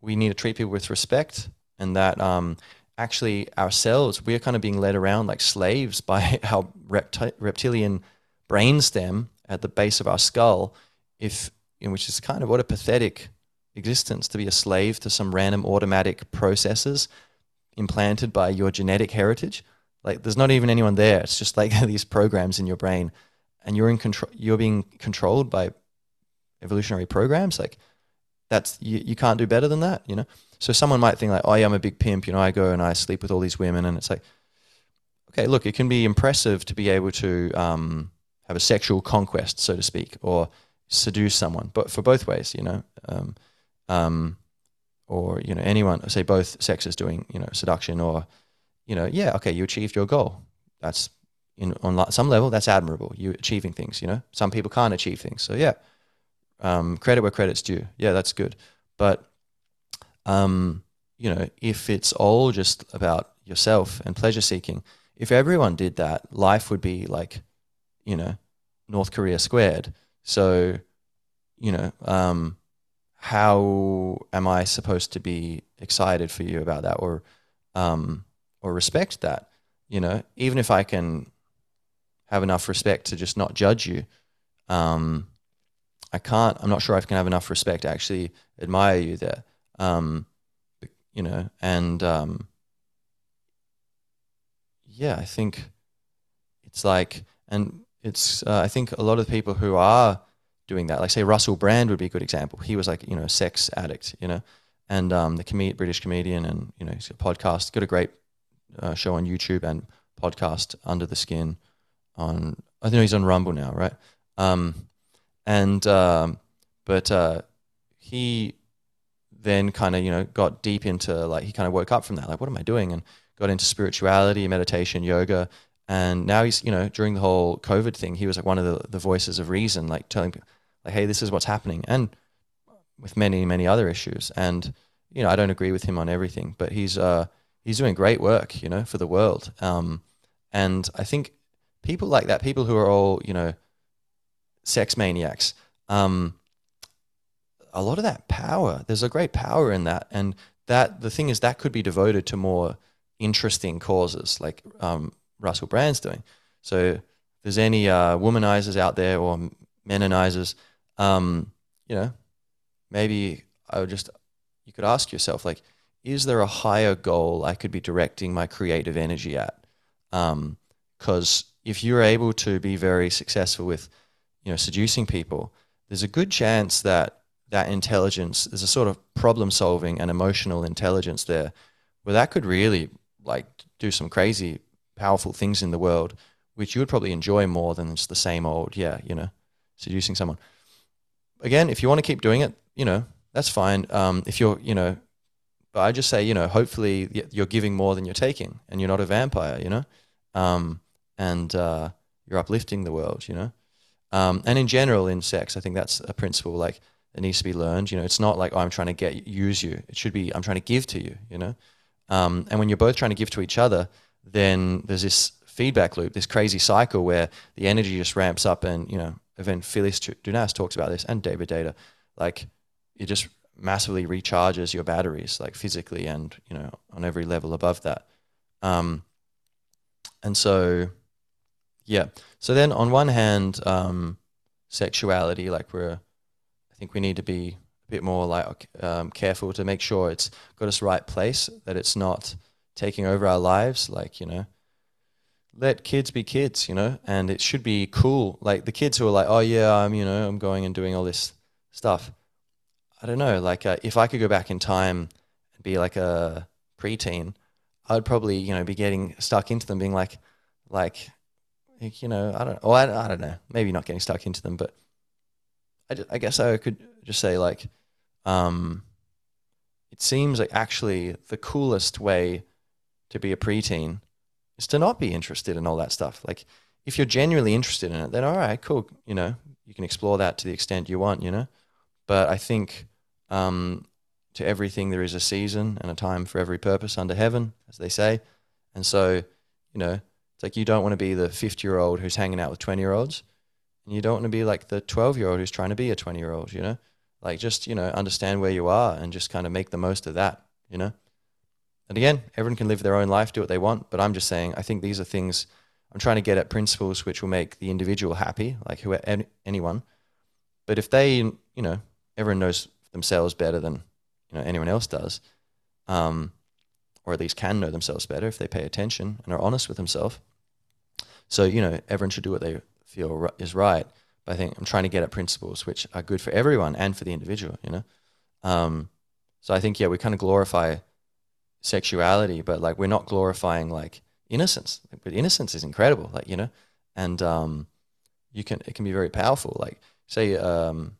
we need to treat people with respect, and that um, actually ourselves we are kind of being led around like slaves by our repti- reptilian brainstem at the base of our skull. If in which is kind of what a pathetic existence to be a slave to some random automatic processes implanted by your genetic heritage. Like there's not even anyone there. It's just like these programs in your brain, and you're in control. You're being controlled by evolutionary programs. Like that's you, you can't do better than that. You know. So someone might think like, oh yeah, I'm a big pimp. You know, I go and I sleep with all these women, and it's like, okay, look, it can be impressive to be able to um, have a sexual conquest, so to speak, or seduce someone, but for both ways, you know. Um, um, or you know anyone say both sexes doing you know seduction or you know yeah okay you achieved your goal that's in on some level that's admirable You're achieving things you know some people can't achieve things so yeah um, credit where credit's due yeah that's good but um, you know if it's all just about yourself and pleasure seeking if everyone did that life would be like you know north korea squared so you know um, how am I supposed to be excited for you about that or um, or respect that? You know, even if I can have enough respect to just not judge you, um, I can't. I'm not sure I can have enough respect to actually admire you there. Um, you know, and um, yeah, I think it's like, and it's. Uh, I think a lot of people who are doing that. Like say Russell Brand would be a good example. He was like you know a sex addict, you know, and um, the com- British comedian, and you know he's got a podcast, got a great uh, show on YouTube and podcast Under the Skin. On I think he's on Rumble now, right? Um, and um, but uh, he then kind of you know got deep into like he kind of woke up from that like what am I doing and got into spirituality, meditation, yoga, and now he's you know during the whole COVID thing he was like one of the, the voices of reason like telling people like, hey, this is what's happening, and with many many other issues. And you know, I don't agree with him on everything, but he's uh, he's doing great work, you know, for the world. Um, and I think people like that, people who are all you know, sex maniacs. Um, a lot of that power, there's a great power in that, and that the thing is that could be devoted to more interesting causes, like um, Russell Brand's doing. So, if there's any uh, womanizers out there or menonizers, um, you know, maybe I would just, you could ask yourself, like, is there a higher goal I could be directing my creative energy at? Because um, if you're able to be very successful with, you know, seducing people, there's a good chance that that intelligence, there's a sort of problem solving and emotional intelligence there, where that could really like do some crazy, powerful things in the world, which you would probably enjoy more than just the same old, yeah, you know, seducing someone. Again, if you want to keep doing it, you know, that's fine. Um, if you're, you know, but I just say, you know, hopefully you're giving more than you're taking, and you're not a vampire, you know, um, and uh, you're uplifting the world, you know. Um, and in general, in sex, I think that's a principle like that needs to be learned. You know, it's not like oh, I'm trying to get use you. It should be I'm trying to give to you. You know, um, and when you're both trying to give to each other, then there's this feedback loop, this crazy cycle where the energy just ramps up, and you know, even Felice Dunas talks about this, and David Deida, like it just massively recharges your batteries, like physically and you know on every level above that. Um, and so yeah. So then, on one hand, um, sexuality, like we're, think we need to be a bit more like um, careful to make sure it's got us right place, that it's not taking over our lives. Like you know, let kids be kids, you know, and it should be cool. Like the kids who are like, oh yeah, I'm you know, I'm going and doing all this stuff. I don't know. Like uh, if I could go back in time and be like a preteen, I'd probably you know be getting stuck into them, being like, like you know, I don't, well, I, I don't know, maybe not getting stuck into them, but I, I guess I could just say like, um, it seems like actually the coolest way to be a preteen is to not be interested in all that stuff. Like, if you're genuinely interested in it, then all right, cool. You know, you can explore that to the extent you want. You know, but I think um, to everything there is a season and a time for every purpose under heaven, as they say, and so you know it's like you don't want to be the 50 year old who's hanging out with 20 year olds. And you don't want to be like the 12 year old who's trying to be a 20 year old, you know? Like just, you know, understand where you are and just kind of make the most of that, you know? And again, everyone can live their own life, do what they want. But I'm just saying, I think these are things I'm trying to get at principles which will make the individual happy, like who anyone. But if they, you know, everyone knows themselves better than you know anyone else does, um, or at least can know themselves better if they pay attention and are honest with themselves. So, you know, everyone should do what they feel is right. But I think I'm trying to get at principles which are good for everyone and for the individual, you know? Um, so I think, yeah, we kind of glorify sexuality, but like we're not glorifying like innocence. But innocence is incredible, like, you know? And um, you can, it can be very powerful. Like, say, um,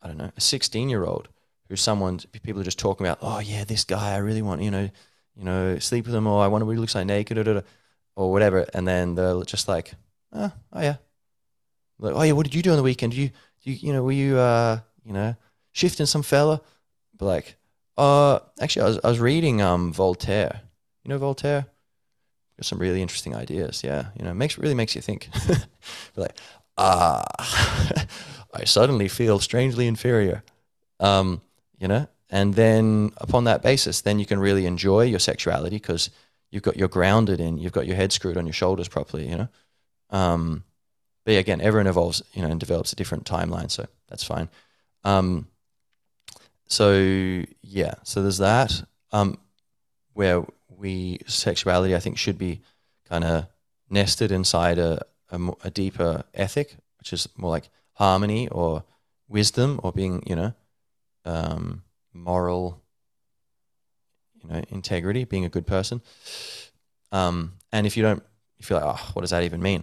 I don't know, a 16 year old who's someone people are just talking about, oh, yeah, this guy, I really want, you know, you know, sleep with him, or I wonder what he looks like naked, or whatever, and then they're just like, oh, oh yeah, like, oh yeah, what did you do on the weekend? you, you, you know, were you, uh, you know, shifting some fella? But like, uh, actually, I was, I was reading um Voltaire. You know Voltaire? Got some really interesting ideas. Yeah, you know, makes really makes you think. like, ah, I suddenly feel strangely inferior. Um, you know, and then upon that basis, then you can really enjoy your sexuality because you've got you're grounded in, you've got your head screwed on your shoulders properly, you know. Um, but again, everyone evolves, you know, and develops a different timeline, so that's fine. Um, so yeah, so there's that um, where we sexuality, I think, should be kind of nested inside a, a, a deeper ethic, which is more like harmony or wisdom or being, you know, um, moral you know, integrity, being a good person. Um, and if you don't, you feel like, oh, what does that even mean?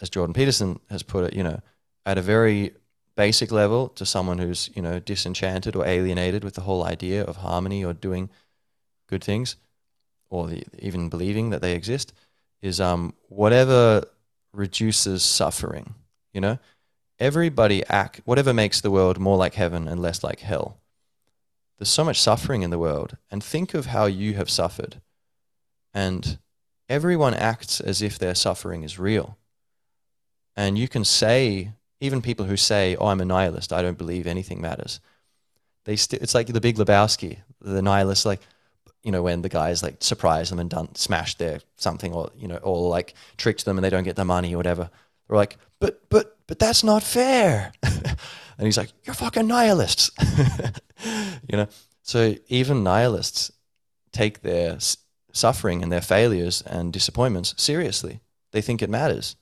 As Jordan Peterson has put it, you know, at a very basic level to someone who's, you know, disenchanted or alienated with the whole idea of harmony or doing good things or the, even believing that they exist is um, whatever reduces suffering, you know, everybody act, whatever makes the world more like heaven and less like hell there's so much suffering in the world, and think of how you have suffered. And everyone acts as if their suffering is real. And you can say, even people who say, "Oh, I'm a nihilist. I don't believe anything matters." They st- it's like the Big Lebowski, the nihilist, like you know when the guys like surprise them and done smashed their something or you know or like tricked them and they don't get their money or whatever. They're like, "But but but that's not fair." and he's like, "You're fucking nihilists." you know, so even nihilists take their suffering and their failures and disappointments seriously. They think it matters.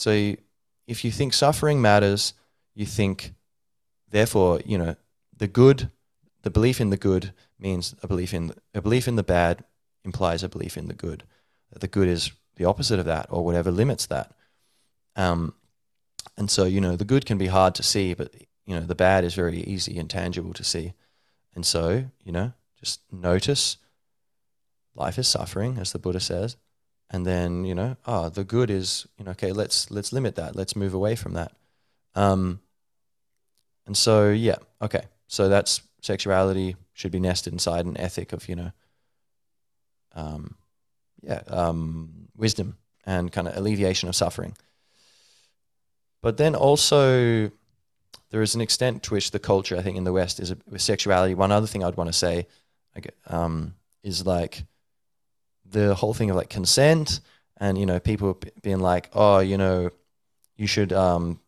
So if you think suffering matters, you think therefore, you know, the good, the belief in the good means a belief in a belief in the bad implies a belief in the good. That the good is the opposite of that, or whatever limits that. Um, and so, you know, the good can be hard to see, but you know, the bad is very easy and tangible to see. And so, you know, just notice life is suffering, as the Buddha says, and then you know, oh, the good is you know, okay, let's let's limit that, let's move away from that. Um, and so, yeah, okay, so that's sexuality should be nested inside an ethic of you know, um, yeah, um, wisdom and kind of alleviation of suffering. But then also, there is an extent to which the culture, I think, in the West is a, with sexuality. One other thing I'd want to say, um, is like the whole thing of like consent and you know people being like oh you know you should um,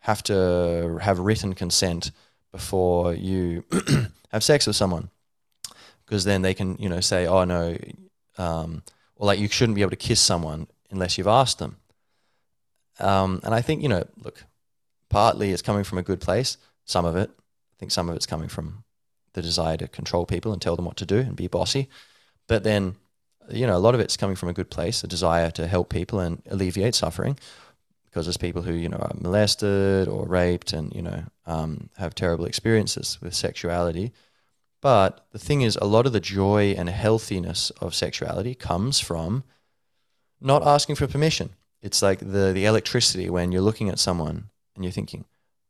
have to have written consent before you have sex with someone. Because then they can you know say oh no um, or like you shouldn't be able to kiss someone unless you've asked them. Um, and i think you know look partly it's coming from a good place some of it. I think some of it's coming from the desire to control people and tell them what to do and be bossy. But then you know, a lot of it's coming from a good place, a desire to help people and alleviate suffering, because there's people who you know are molested or raped and you know um, have terrible experiences with sexuality. But the thing is, a lot of the joy and healthiness of sexuality comes from not asking for permission. It's like the the electricity when you're looking at someone and you're thinking,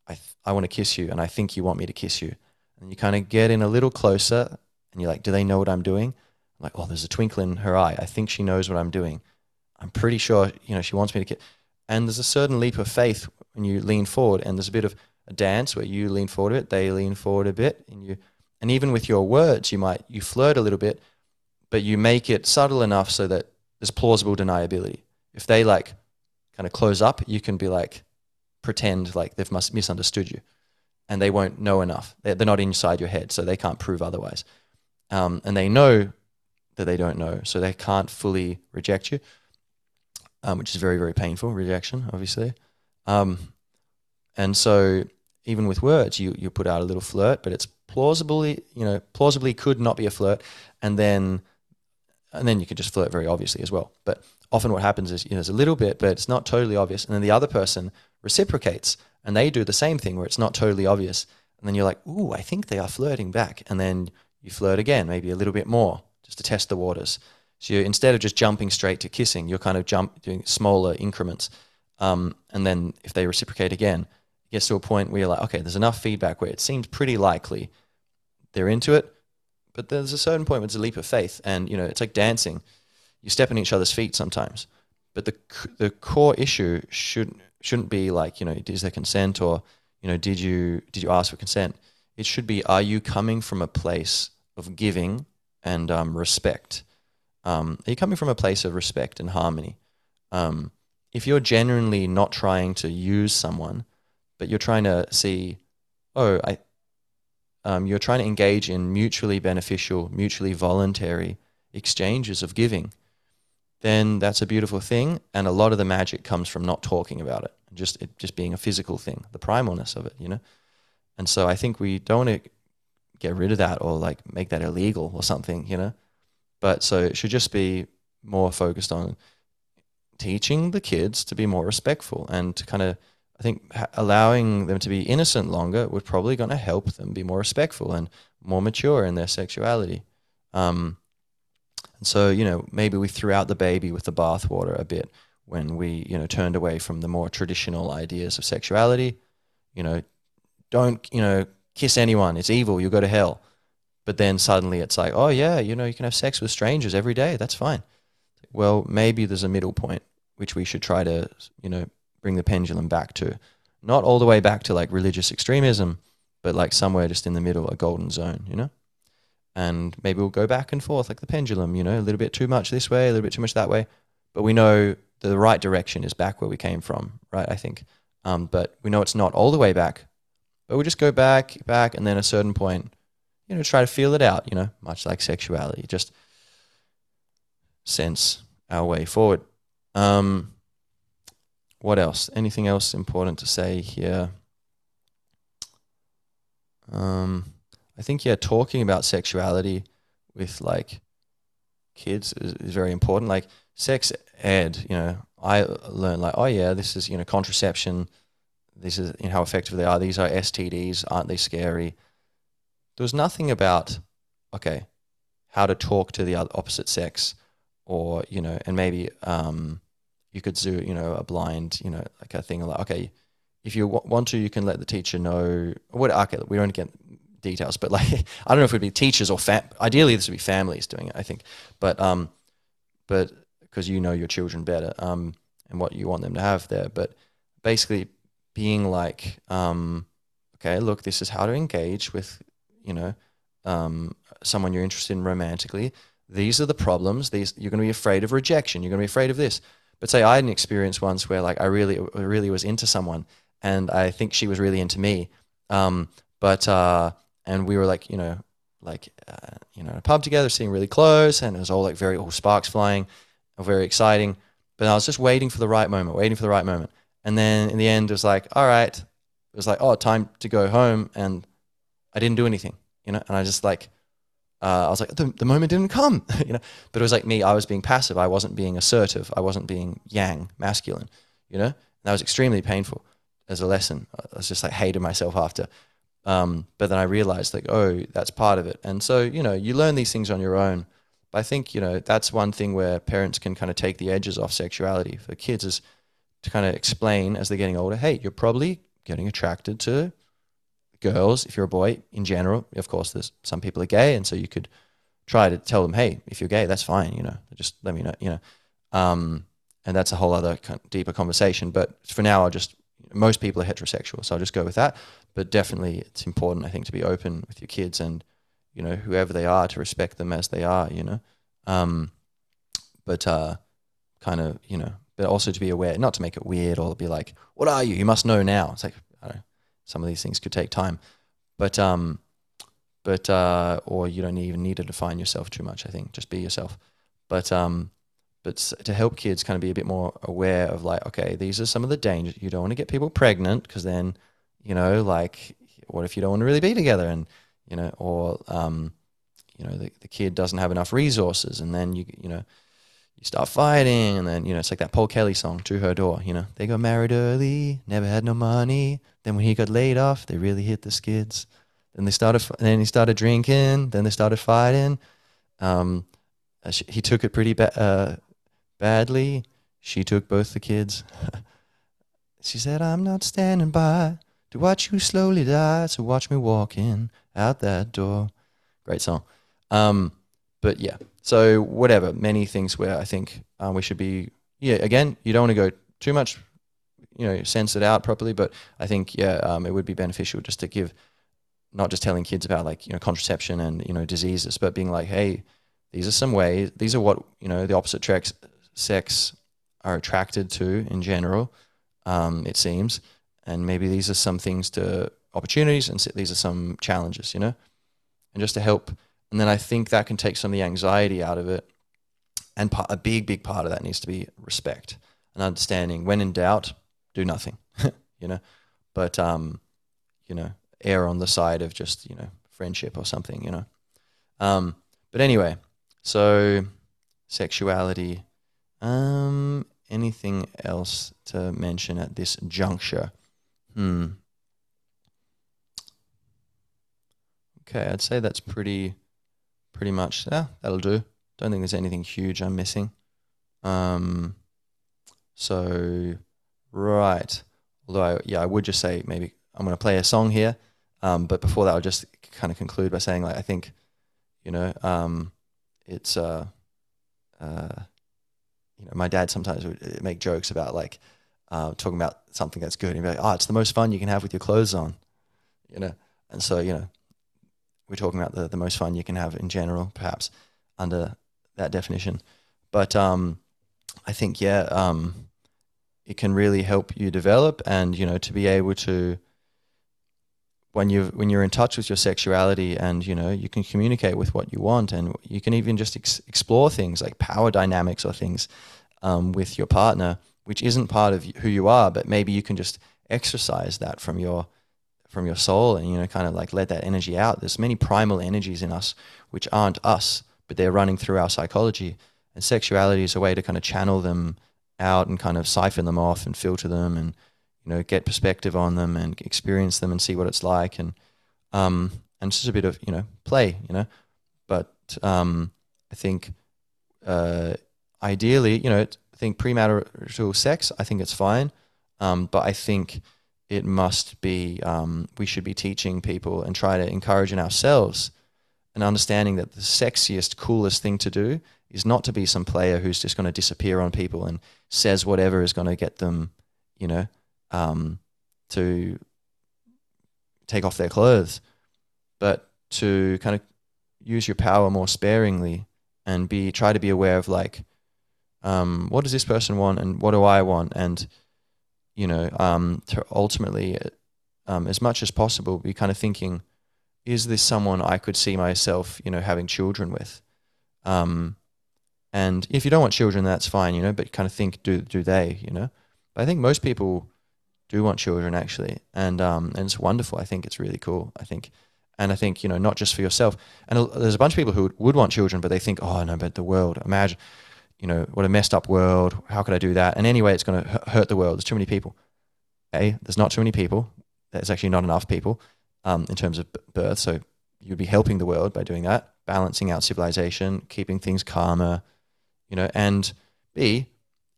I th- I want to kiss you, and I think you want me to kiss you, and you kind of get in a little closer, and you're like, do they know what I'm doing? I'm like, oh, there's a twinkle in her eye. I think she knows what I'm doing. I'm pretty sure, you know, she wants me to get. And there's a certain leap of faith when you lean forward, and there's a bit of a dance where you lean forward a bit, they lean forward a bit, and you, and even with your words, you might you flirt a little bit, but you make it subtle enough so that there's plausible deniability. If they like kind of close up, you can be like pretend like they've must misunderstood you, and they won't know enough. They're, they're not inside your head, so they can't prove otherwise. Um, and they know that they don't know. So they can't fully reject you, um, which is very, very painful, rejection, obviously. Um, and so even with words, you, you put out a little flirt, but it's plausibly, you know, plausibly could not be a flirt. And then, and then you can just flirt very obviously as well. But often what happens is, you know, there's a little bit, but it's not totally obvious. And then the other person reciprocates and they do the same thing where it's not totally obvious. And then you're like, ooh, I think they are flirting back. And then you flirt again, maybe a little bit more just to test the waters. So you, instead of just jumping straight to kissing, you're kind of jump doing smaller increments. Um, and then if they reciprocate again, it gets to a point where you're like, okay, there's enough feedback where it seems pretty likely they're into it, but there's a certain point where it's a leap of faith, and you know it's like dancing. You step on each other's feet sometimes, but the the core issue should shouldn't be like you know is there consent or you know did you did you ask for consent? It should be are you coming from a place of giving and um, respect. Um, are you coming from a place of respect and harmony? Um, if you're genuinely not trying to use someone, but you're trying to see, oh, I, um, you're trying to engage in mutually beneficial, mutually voluntary exchanges of giving, then that's a beautiful thing. And a lot of the magic comes from not talking about it, just it just being a physical thing, the primalness of it, you know. And so I think we don't get rid of that or like make that illegal or something, you know. But so it should just be more focused on teaching the kids to be more respectful and to kind of I think allowing them to be innocent longer would probably going to help them be more respectful and more mature in their sexuality. Um, and so, you know, maybe we threw out the baby with the bathwater a bit when we, you know, turned away from the more traditional ideas of sexuality. You know, don't, you know, kiss anyone, it's evil, you'll go to hell. But then suddenly it's like, oh yeah, you know, you can have sex with strangers every day, that's fine. Well, maybe there's a middle point which we should try to, you know, bring the pendulum back to. Not all the way back to like religious extremism, but like somewhere just in the middle, a golden zone, you know? And maybe we'll go back and forth like the pendulum, you know, a little bit too much this way, a little bit too much that way. But we know the right direction is back where we came from, right? I think. Um, but we know it's not all the way back, but we just go back, back, and then a certain point, you know, try to feel it out, you know, much like sexuality, just sense our way forward. Um, what else? Anything else important to say here? Um, I think yeah, talking about sexuality with like kids is, is very important. Like sex ed, you know, I learned like, oh yeah, this is you know contraception. This is you know, how effective they are. These are STDs. Aren't they scary? There was nothing about okay, how to talk to the opposite sex, or you know, and maybe um, you could do you know a blind you know like a thing like okay, if you w- want to, you can let the teacher know. What okay, we don't get details, but like I don't know if it would be teachers or fam- ideally this would be families doing it. I think, but um, but because you know your children better um and what you want them to have there, but basically being like um, okay, look, this is how to engage with you know um someone you're interested in romantically. These are the problems. These you're going to be afraid of rejection. You're going to be afraid of this. But say I had an experience once where like I really really was into someone and I think she was really into me. Um, but uh, and we were like, you know, like uh, you know, in a pub together, sitting really close, and it was all like very all sparks flying, very exciting. But I was just waiting for the right moment, waiting for the right moment, and then in the end, it was like, all right, it was like, oh, time to go home, and I didn't do anything, you know, and I just like. Uh, I was like, the, the moment didn't come, you know. But it was like me, I was being passive. I wasn't being assertive. I wasn't being yang, masculine, you know. And that was extremely painful as a lesson. I was just like hated myself after. Um, but then I realized like, oh, that's part of it. And so, you know, you learn these things on your own. But I think, you know, that's one thing where parents can kind of take the edges off sexuality for kids is to kind of explain as they're getting older, hey, you're probably getting attracted to girls if you're a boy in general. Of course, there's some people are gay. And so you could try to tell them, hey, if you're gay, that's fine, you know, just let me know, you know. Um, and that's a whole other kind of deeper conversation. But for now, I'll just most people are heterosexual, so I'll just go with that. But definitely, it's important, I think, to be open with your kids and you know whoever they are to respect them as they are. You know, um, but uh, kind of you know, but also to be aware, not to make it weird or be like, "What are you? You must know now." It's like I don't know, some of these things could take time, but um, but uh, or you don't even need to define yourself too much. I think just be yourself. But um, but to help kids kind of be a bit more aware of like, okay, these are some of the dangers. You don't want to get people pregnant because then, you know, like, what if you don't want to really be together and, you know, or, um, you know, the, the kid doesn't have enough resources and then you, you know, you start fighting and then, you know, it's like that Paul Kelly song, To Her Door, you know, they got married early, never had no money. Then when he got laid off, they really hit the skids. Then they started, then he started drinking, then they started fighting. Um, uh, he took it pretty bad, uh, badly. She took both the kids. she said, I'm not standing by to watch you slowly die, so watch me walking out that door. Great song. Um, but yeah, so whatever, many things where I think um, we should be, yeah, again, you don't want to go too much, you know, sense it out properly, but I think, yeah, um, it would be beneficial just to give, not just telling kids about like, you know, contraception and, you know, diseases, but being like, hey, these are some ways, these are what, you know, the opposite tracks sex are attracted to in general, um, it seems. And maybe these are some things to opportunities and these are some challenges, you know? And just to help. And then I think that can take some of the anxiety out of it. And a big, big part of that needs to be respect and understanding. When in doubt, do nothing, you know? But, um, you know, err on the side of just, you know, friendship or something, you know? Um, but anyway, so sexuality um, anything else to mention at this juncture? Hmm. Okay, I'd say that's pretty, pretty much. Yeah, that'll do. Don't think there's anything huge I'm missing. Um, so right. Although, I, yeah, I would just say maybe I'm going to play a song here. Um, but before that, I'll just kind of conclude by saying, like, I think, you know, um, it's uh, uh, you know, my dad sometimes would uh, make jokes about like uh, talking about something that's good. And be like, oh, it's the most fun you can have with your clothes on, you know. And so, you know, we're talking about the, the most fun you can have in general, perhaps under that definition. But um, I think, yeah, um, it can really help you develop and, you know, to be able to, when you when you're in touch with your sexuality and you know you can communicate with what you want and you can even just ex- explore things like power dynamics or things um, with your partner which isn't part of who you are but maybe you can just exercise that from your from your soul and you know kind of like let that energy out. There's many primal energies in us which aren't us but they're running through our psychology. And sexuality is a way to kind of channel them out and kind of siphon them off and filter them and you know get perspective on them and experience them and see what it's like. And um and it's just a bit of you know play you know. But um i think uh ideally you know i think premarital sex i think it's fine. Um but i think it must be um, we should be teaching people and try to encourage in ourselves an understanding that the sexiest coolest thing to do is not to be some player who's just going to disappear on people and says whatever is going to get them you know um, to take off their clothes. But to kind of use your power more sparingly and be try to be aware of like um, what does this person want and what do i want? And you know, um, to ultimately, um, as much as possible, be kind of thinking, is this someone I could see myself, you know, having children with? Um, and if you don't want children, that's fine, you know, but kind of think, do do they, you know? But I think most people do want children actually, and um, and it's wonderful. I think it's really cool. I think, and I think you know, not just for yourself. And there's a bunch of people who would want children, but they think, oh no, but the world. Imagine you know, what a messed up world. How could I do that? And anyway, it's going to hurt the world. There's too many people. A, there's not too many people. There's actually not enough people um, in terms of birth. So you'd be helping the world by doing that, balancing out civilization, keeping things calmer, you know. And B,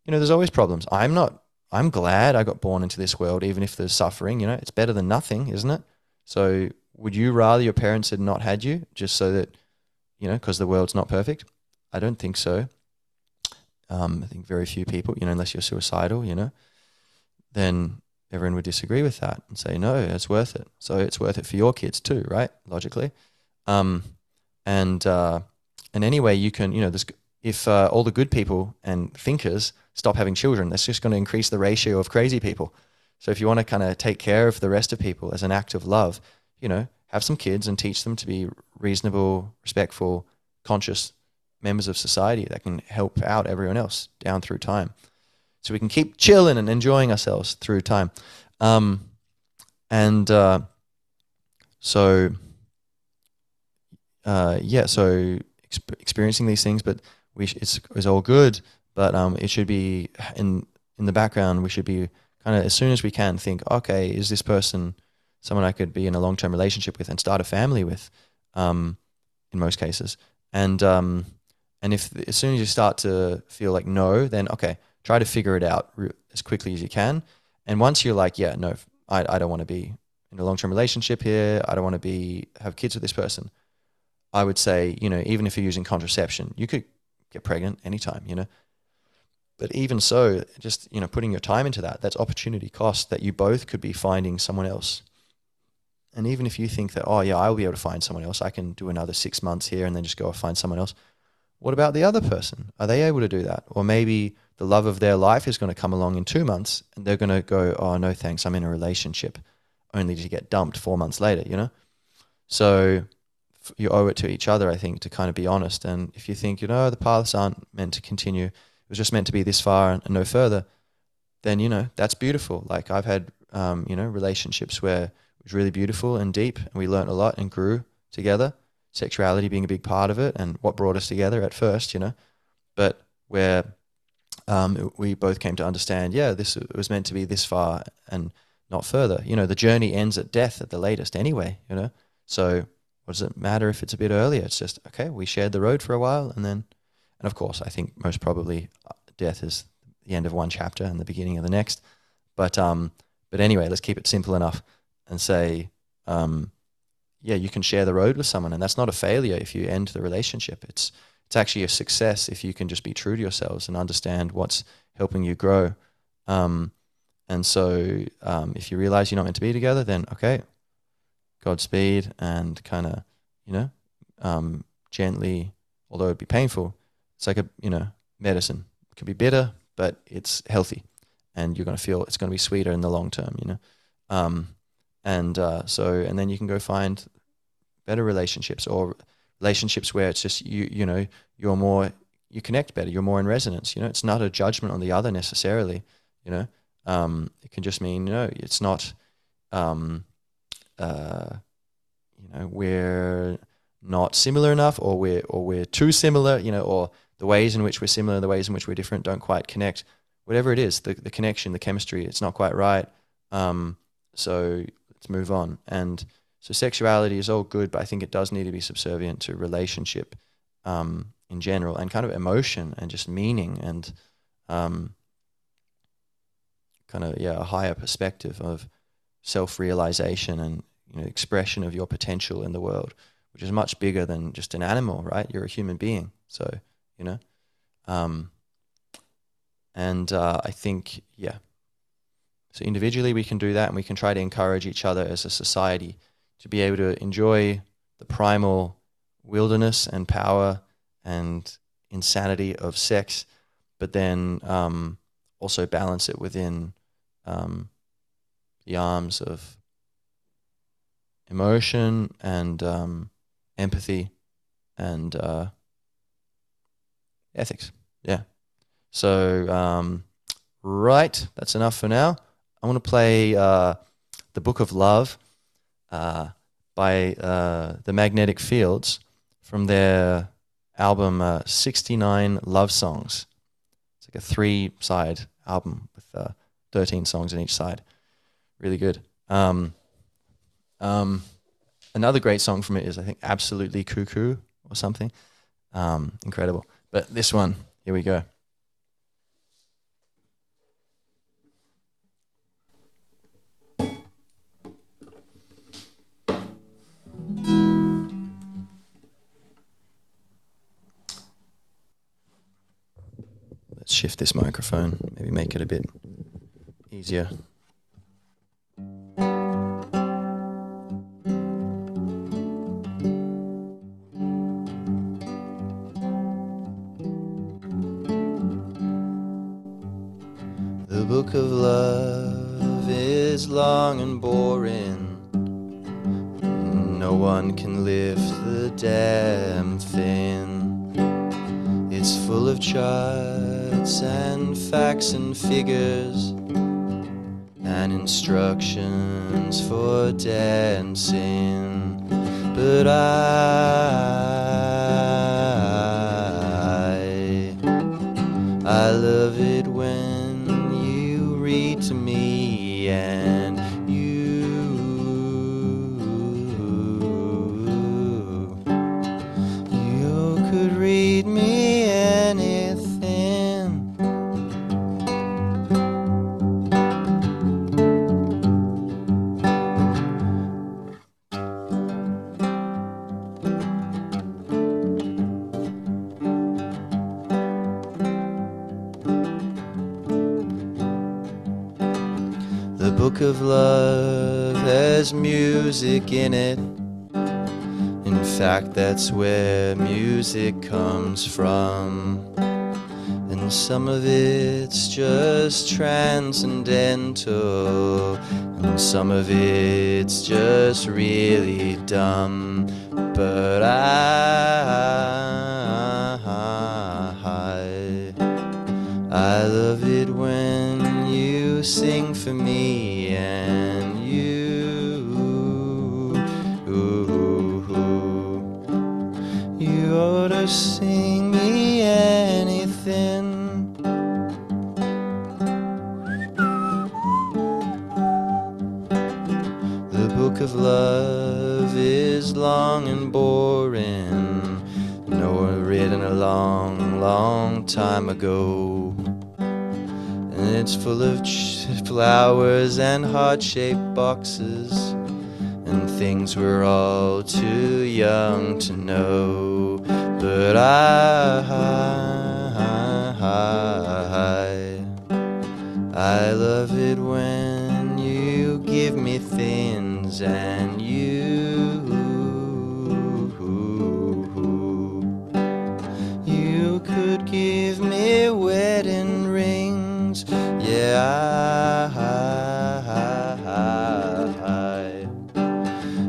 you know, there's always problems. I'm not. I'm glad I got born into this world, even if there's suffering. You know, it's better than nothing, isn't it? So would you rather your parents had not had you, just so that, you know, because the world's not perfect? I don't think so. Um, I think very few people, you know, unless you're suicidal, you know, then everyone would disagree with that and say, no, it's worth it. So it's worth it for your kids too, right? Logically. Um, and, uh, and anyway, you can, you know, this, if uh, all the good people and thinkers stop having children, that's just going to increase the ratio of crazy people. So if you want to kind of take care of the rest of people as an act of love, you know, have some kids and teach them to be reasonable, respectful, conscious members of society that can help out everyone else down through time. So we can keep chilling and enjoying ourselves through time. Um, and uh, so, uh, yeah, so exp- experiencing these things, but we sh- it's, it's all good, but um, it should be in, in the background, we should be kind of as soon as we can think, okay, is this person someone I could be in a long term relationship with and start a family with um, in most cases? And um, and if as soon as you start to feel like no, then okay, try to figure it out as quickly as you can. And once you're like, yeah, no, I, I don't want to be in a long term relationship here. I don't want to be have kids with this person. I would say, you know, even if you're using contraception, you could get pregnant anytime, you know. But even so, just you know, putting your time into that, that's opportunity cost that you both could be finding someone else. And even if you think that, oh yeah, I'll be able to find someone else, I can do another six months here and then just go find someone else what about the other person? Are they able to do that? Or maybe the love of their life is going to come along in two months and they're going to go, oh, no, thanks, I'm in a relationship, only to get dumped four months later, you know? So you owe it to each other, I think, to kind of be honest. And if you think, you know, the paths aren't meant to continue, it was just meant to be this far and no further, then, you know, that's beautiful. Like I've had, um, you know, relationships where it was really beautiful and deep and we learned a lot and grew together sexuality being a big part of it and what brought us together at first, you know, but where um, we both came to understand, yeah, this was meant to be this far and not further. You know, the journey ends at death at the latest anyway, you know. So what does it matter if it's a bit earlier? It's just, okay, we shared the road for a while and then, and of course, I think most probably uh, death is the end of one chapter and the beginning of the next. But, um, but anyway, let's keep it simple enough and say, um, yeah, you can share the road with someone, and that's not a failure if you end the relationship. It's it's actually a success if you can just be true to yourselves and understand what's helping you grow. Um, and so, um, if you realize you're not meant to be together, then okay, Godspeed, and kind of you know um, gently, although it'd be painful, it's like a you know medicine. It can be bitter, but it's healthy, and you're gonna feel it's gonna be sweeter in the long term. You know. And uh, so and then you can go find better relationships or relationships where it's just you you know you're more you connect better you're more in resonance you know it's not a judgment on the other necessarily you know um, it can just mean you know it's not um, uh, you know we're not similar enough, or we're or we're too similar, you know, or the ways in which we're similar, the ways in which we're different, don't quite connect. Whatever it is, the the connection, the chemistry, it's not quite right. Um, so let's move on. And so sexuality is all good, but I think it does need to be subservient to relationship um, in general and kind of emotion and just meaning and um, kind of yeah a higher perspective of self-realization and you know expression of your potential in the world which is much bigger than just an animal right you're a human being so you know um, and uh, i think yeah so individually we can do that and we can try to encourage each other as a society to be able to enjoy the primal wilderness and power and insanity of sex but then um, also balance it within um, the arms of emotion and um, empathy and uh, ethics. Yeah. So, um, right, that's enough for now. I want to play uh, The Book of Love uh, by uh, The Magnetic Fields from their album uh, 69 Love Songs. It's like a three side album with uh, 13 songs on each side. Really good. Um, um, another great song from it is, I think, Absolutely Cuckoo or something. Um, incredible. But this one, here we go. Shift this microphone, maybe make it a bit easier. The book of love is long and boring. No one can lift the damn thing. It's full of and facts and figures and instructions for dancing. But I, in it. In fact, that's where music comes from. And some of it's just transcendental, and some of it's just really dumb. But I, ago. And it's full of flowers and heart shaped boxes. And things we're all too young to know. But I, I, I love it when you give me things and you sky.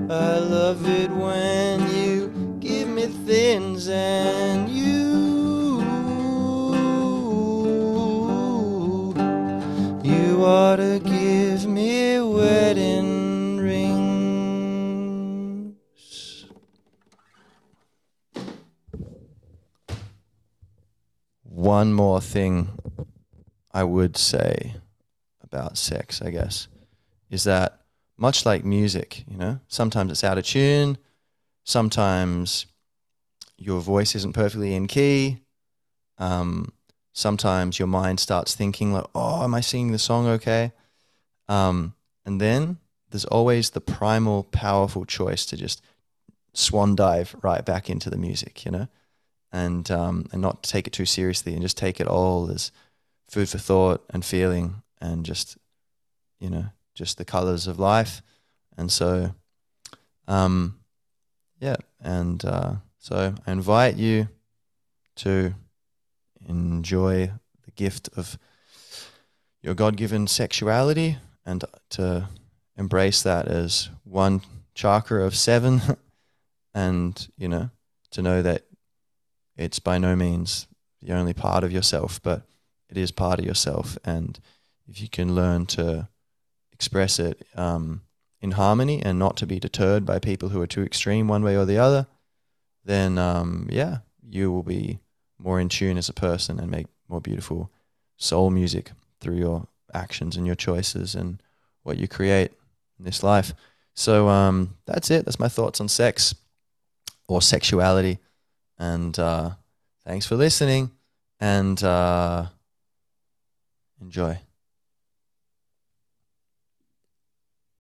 I love it when you give me things, and you. You ought to give me wedding rings. One more thing I would say about sex, I guess, is that much like music, you know, sometimes it's out of tune, sometimes your voice isn't perfectly in key. Um, sometimes your mind starts thinking like, "Oh, am I singing the song okay?" Um, and then there's always the primal, powerful choice to just swan dive right back into the music, you know, and um, and not take it too seriously and just take it all as food for thought and feeling and just you know just the colors of life. And so, um, yeah, and uh, so I invite you to enjoy the gift of your God given sexuality and to embrace that as one chakra of seven and, you know, to know that it's by no means the only part of yourself, but it is part of yourself. And if you can learn to express it um, in harmony and not to be deterred by people who are too extreme one way or the other, then um, yeah, you will be more in tune as a person and make more beautiful soul music through your actions and your choices and what you create in this life. So um, that's it. That's my thoughts on sex or sexuality. And uh, thanks for listening and uh, enjoy.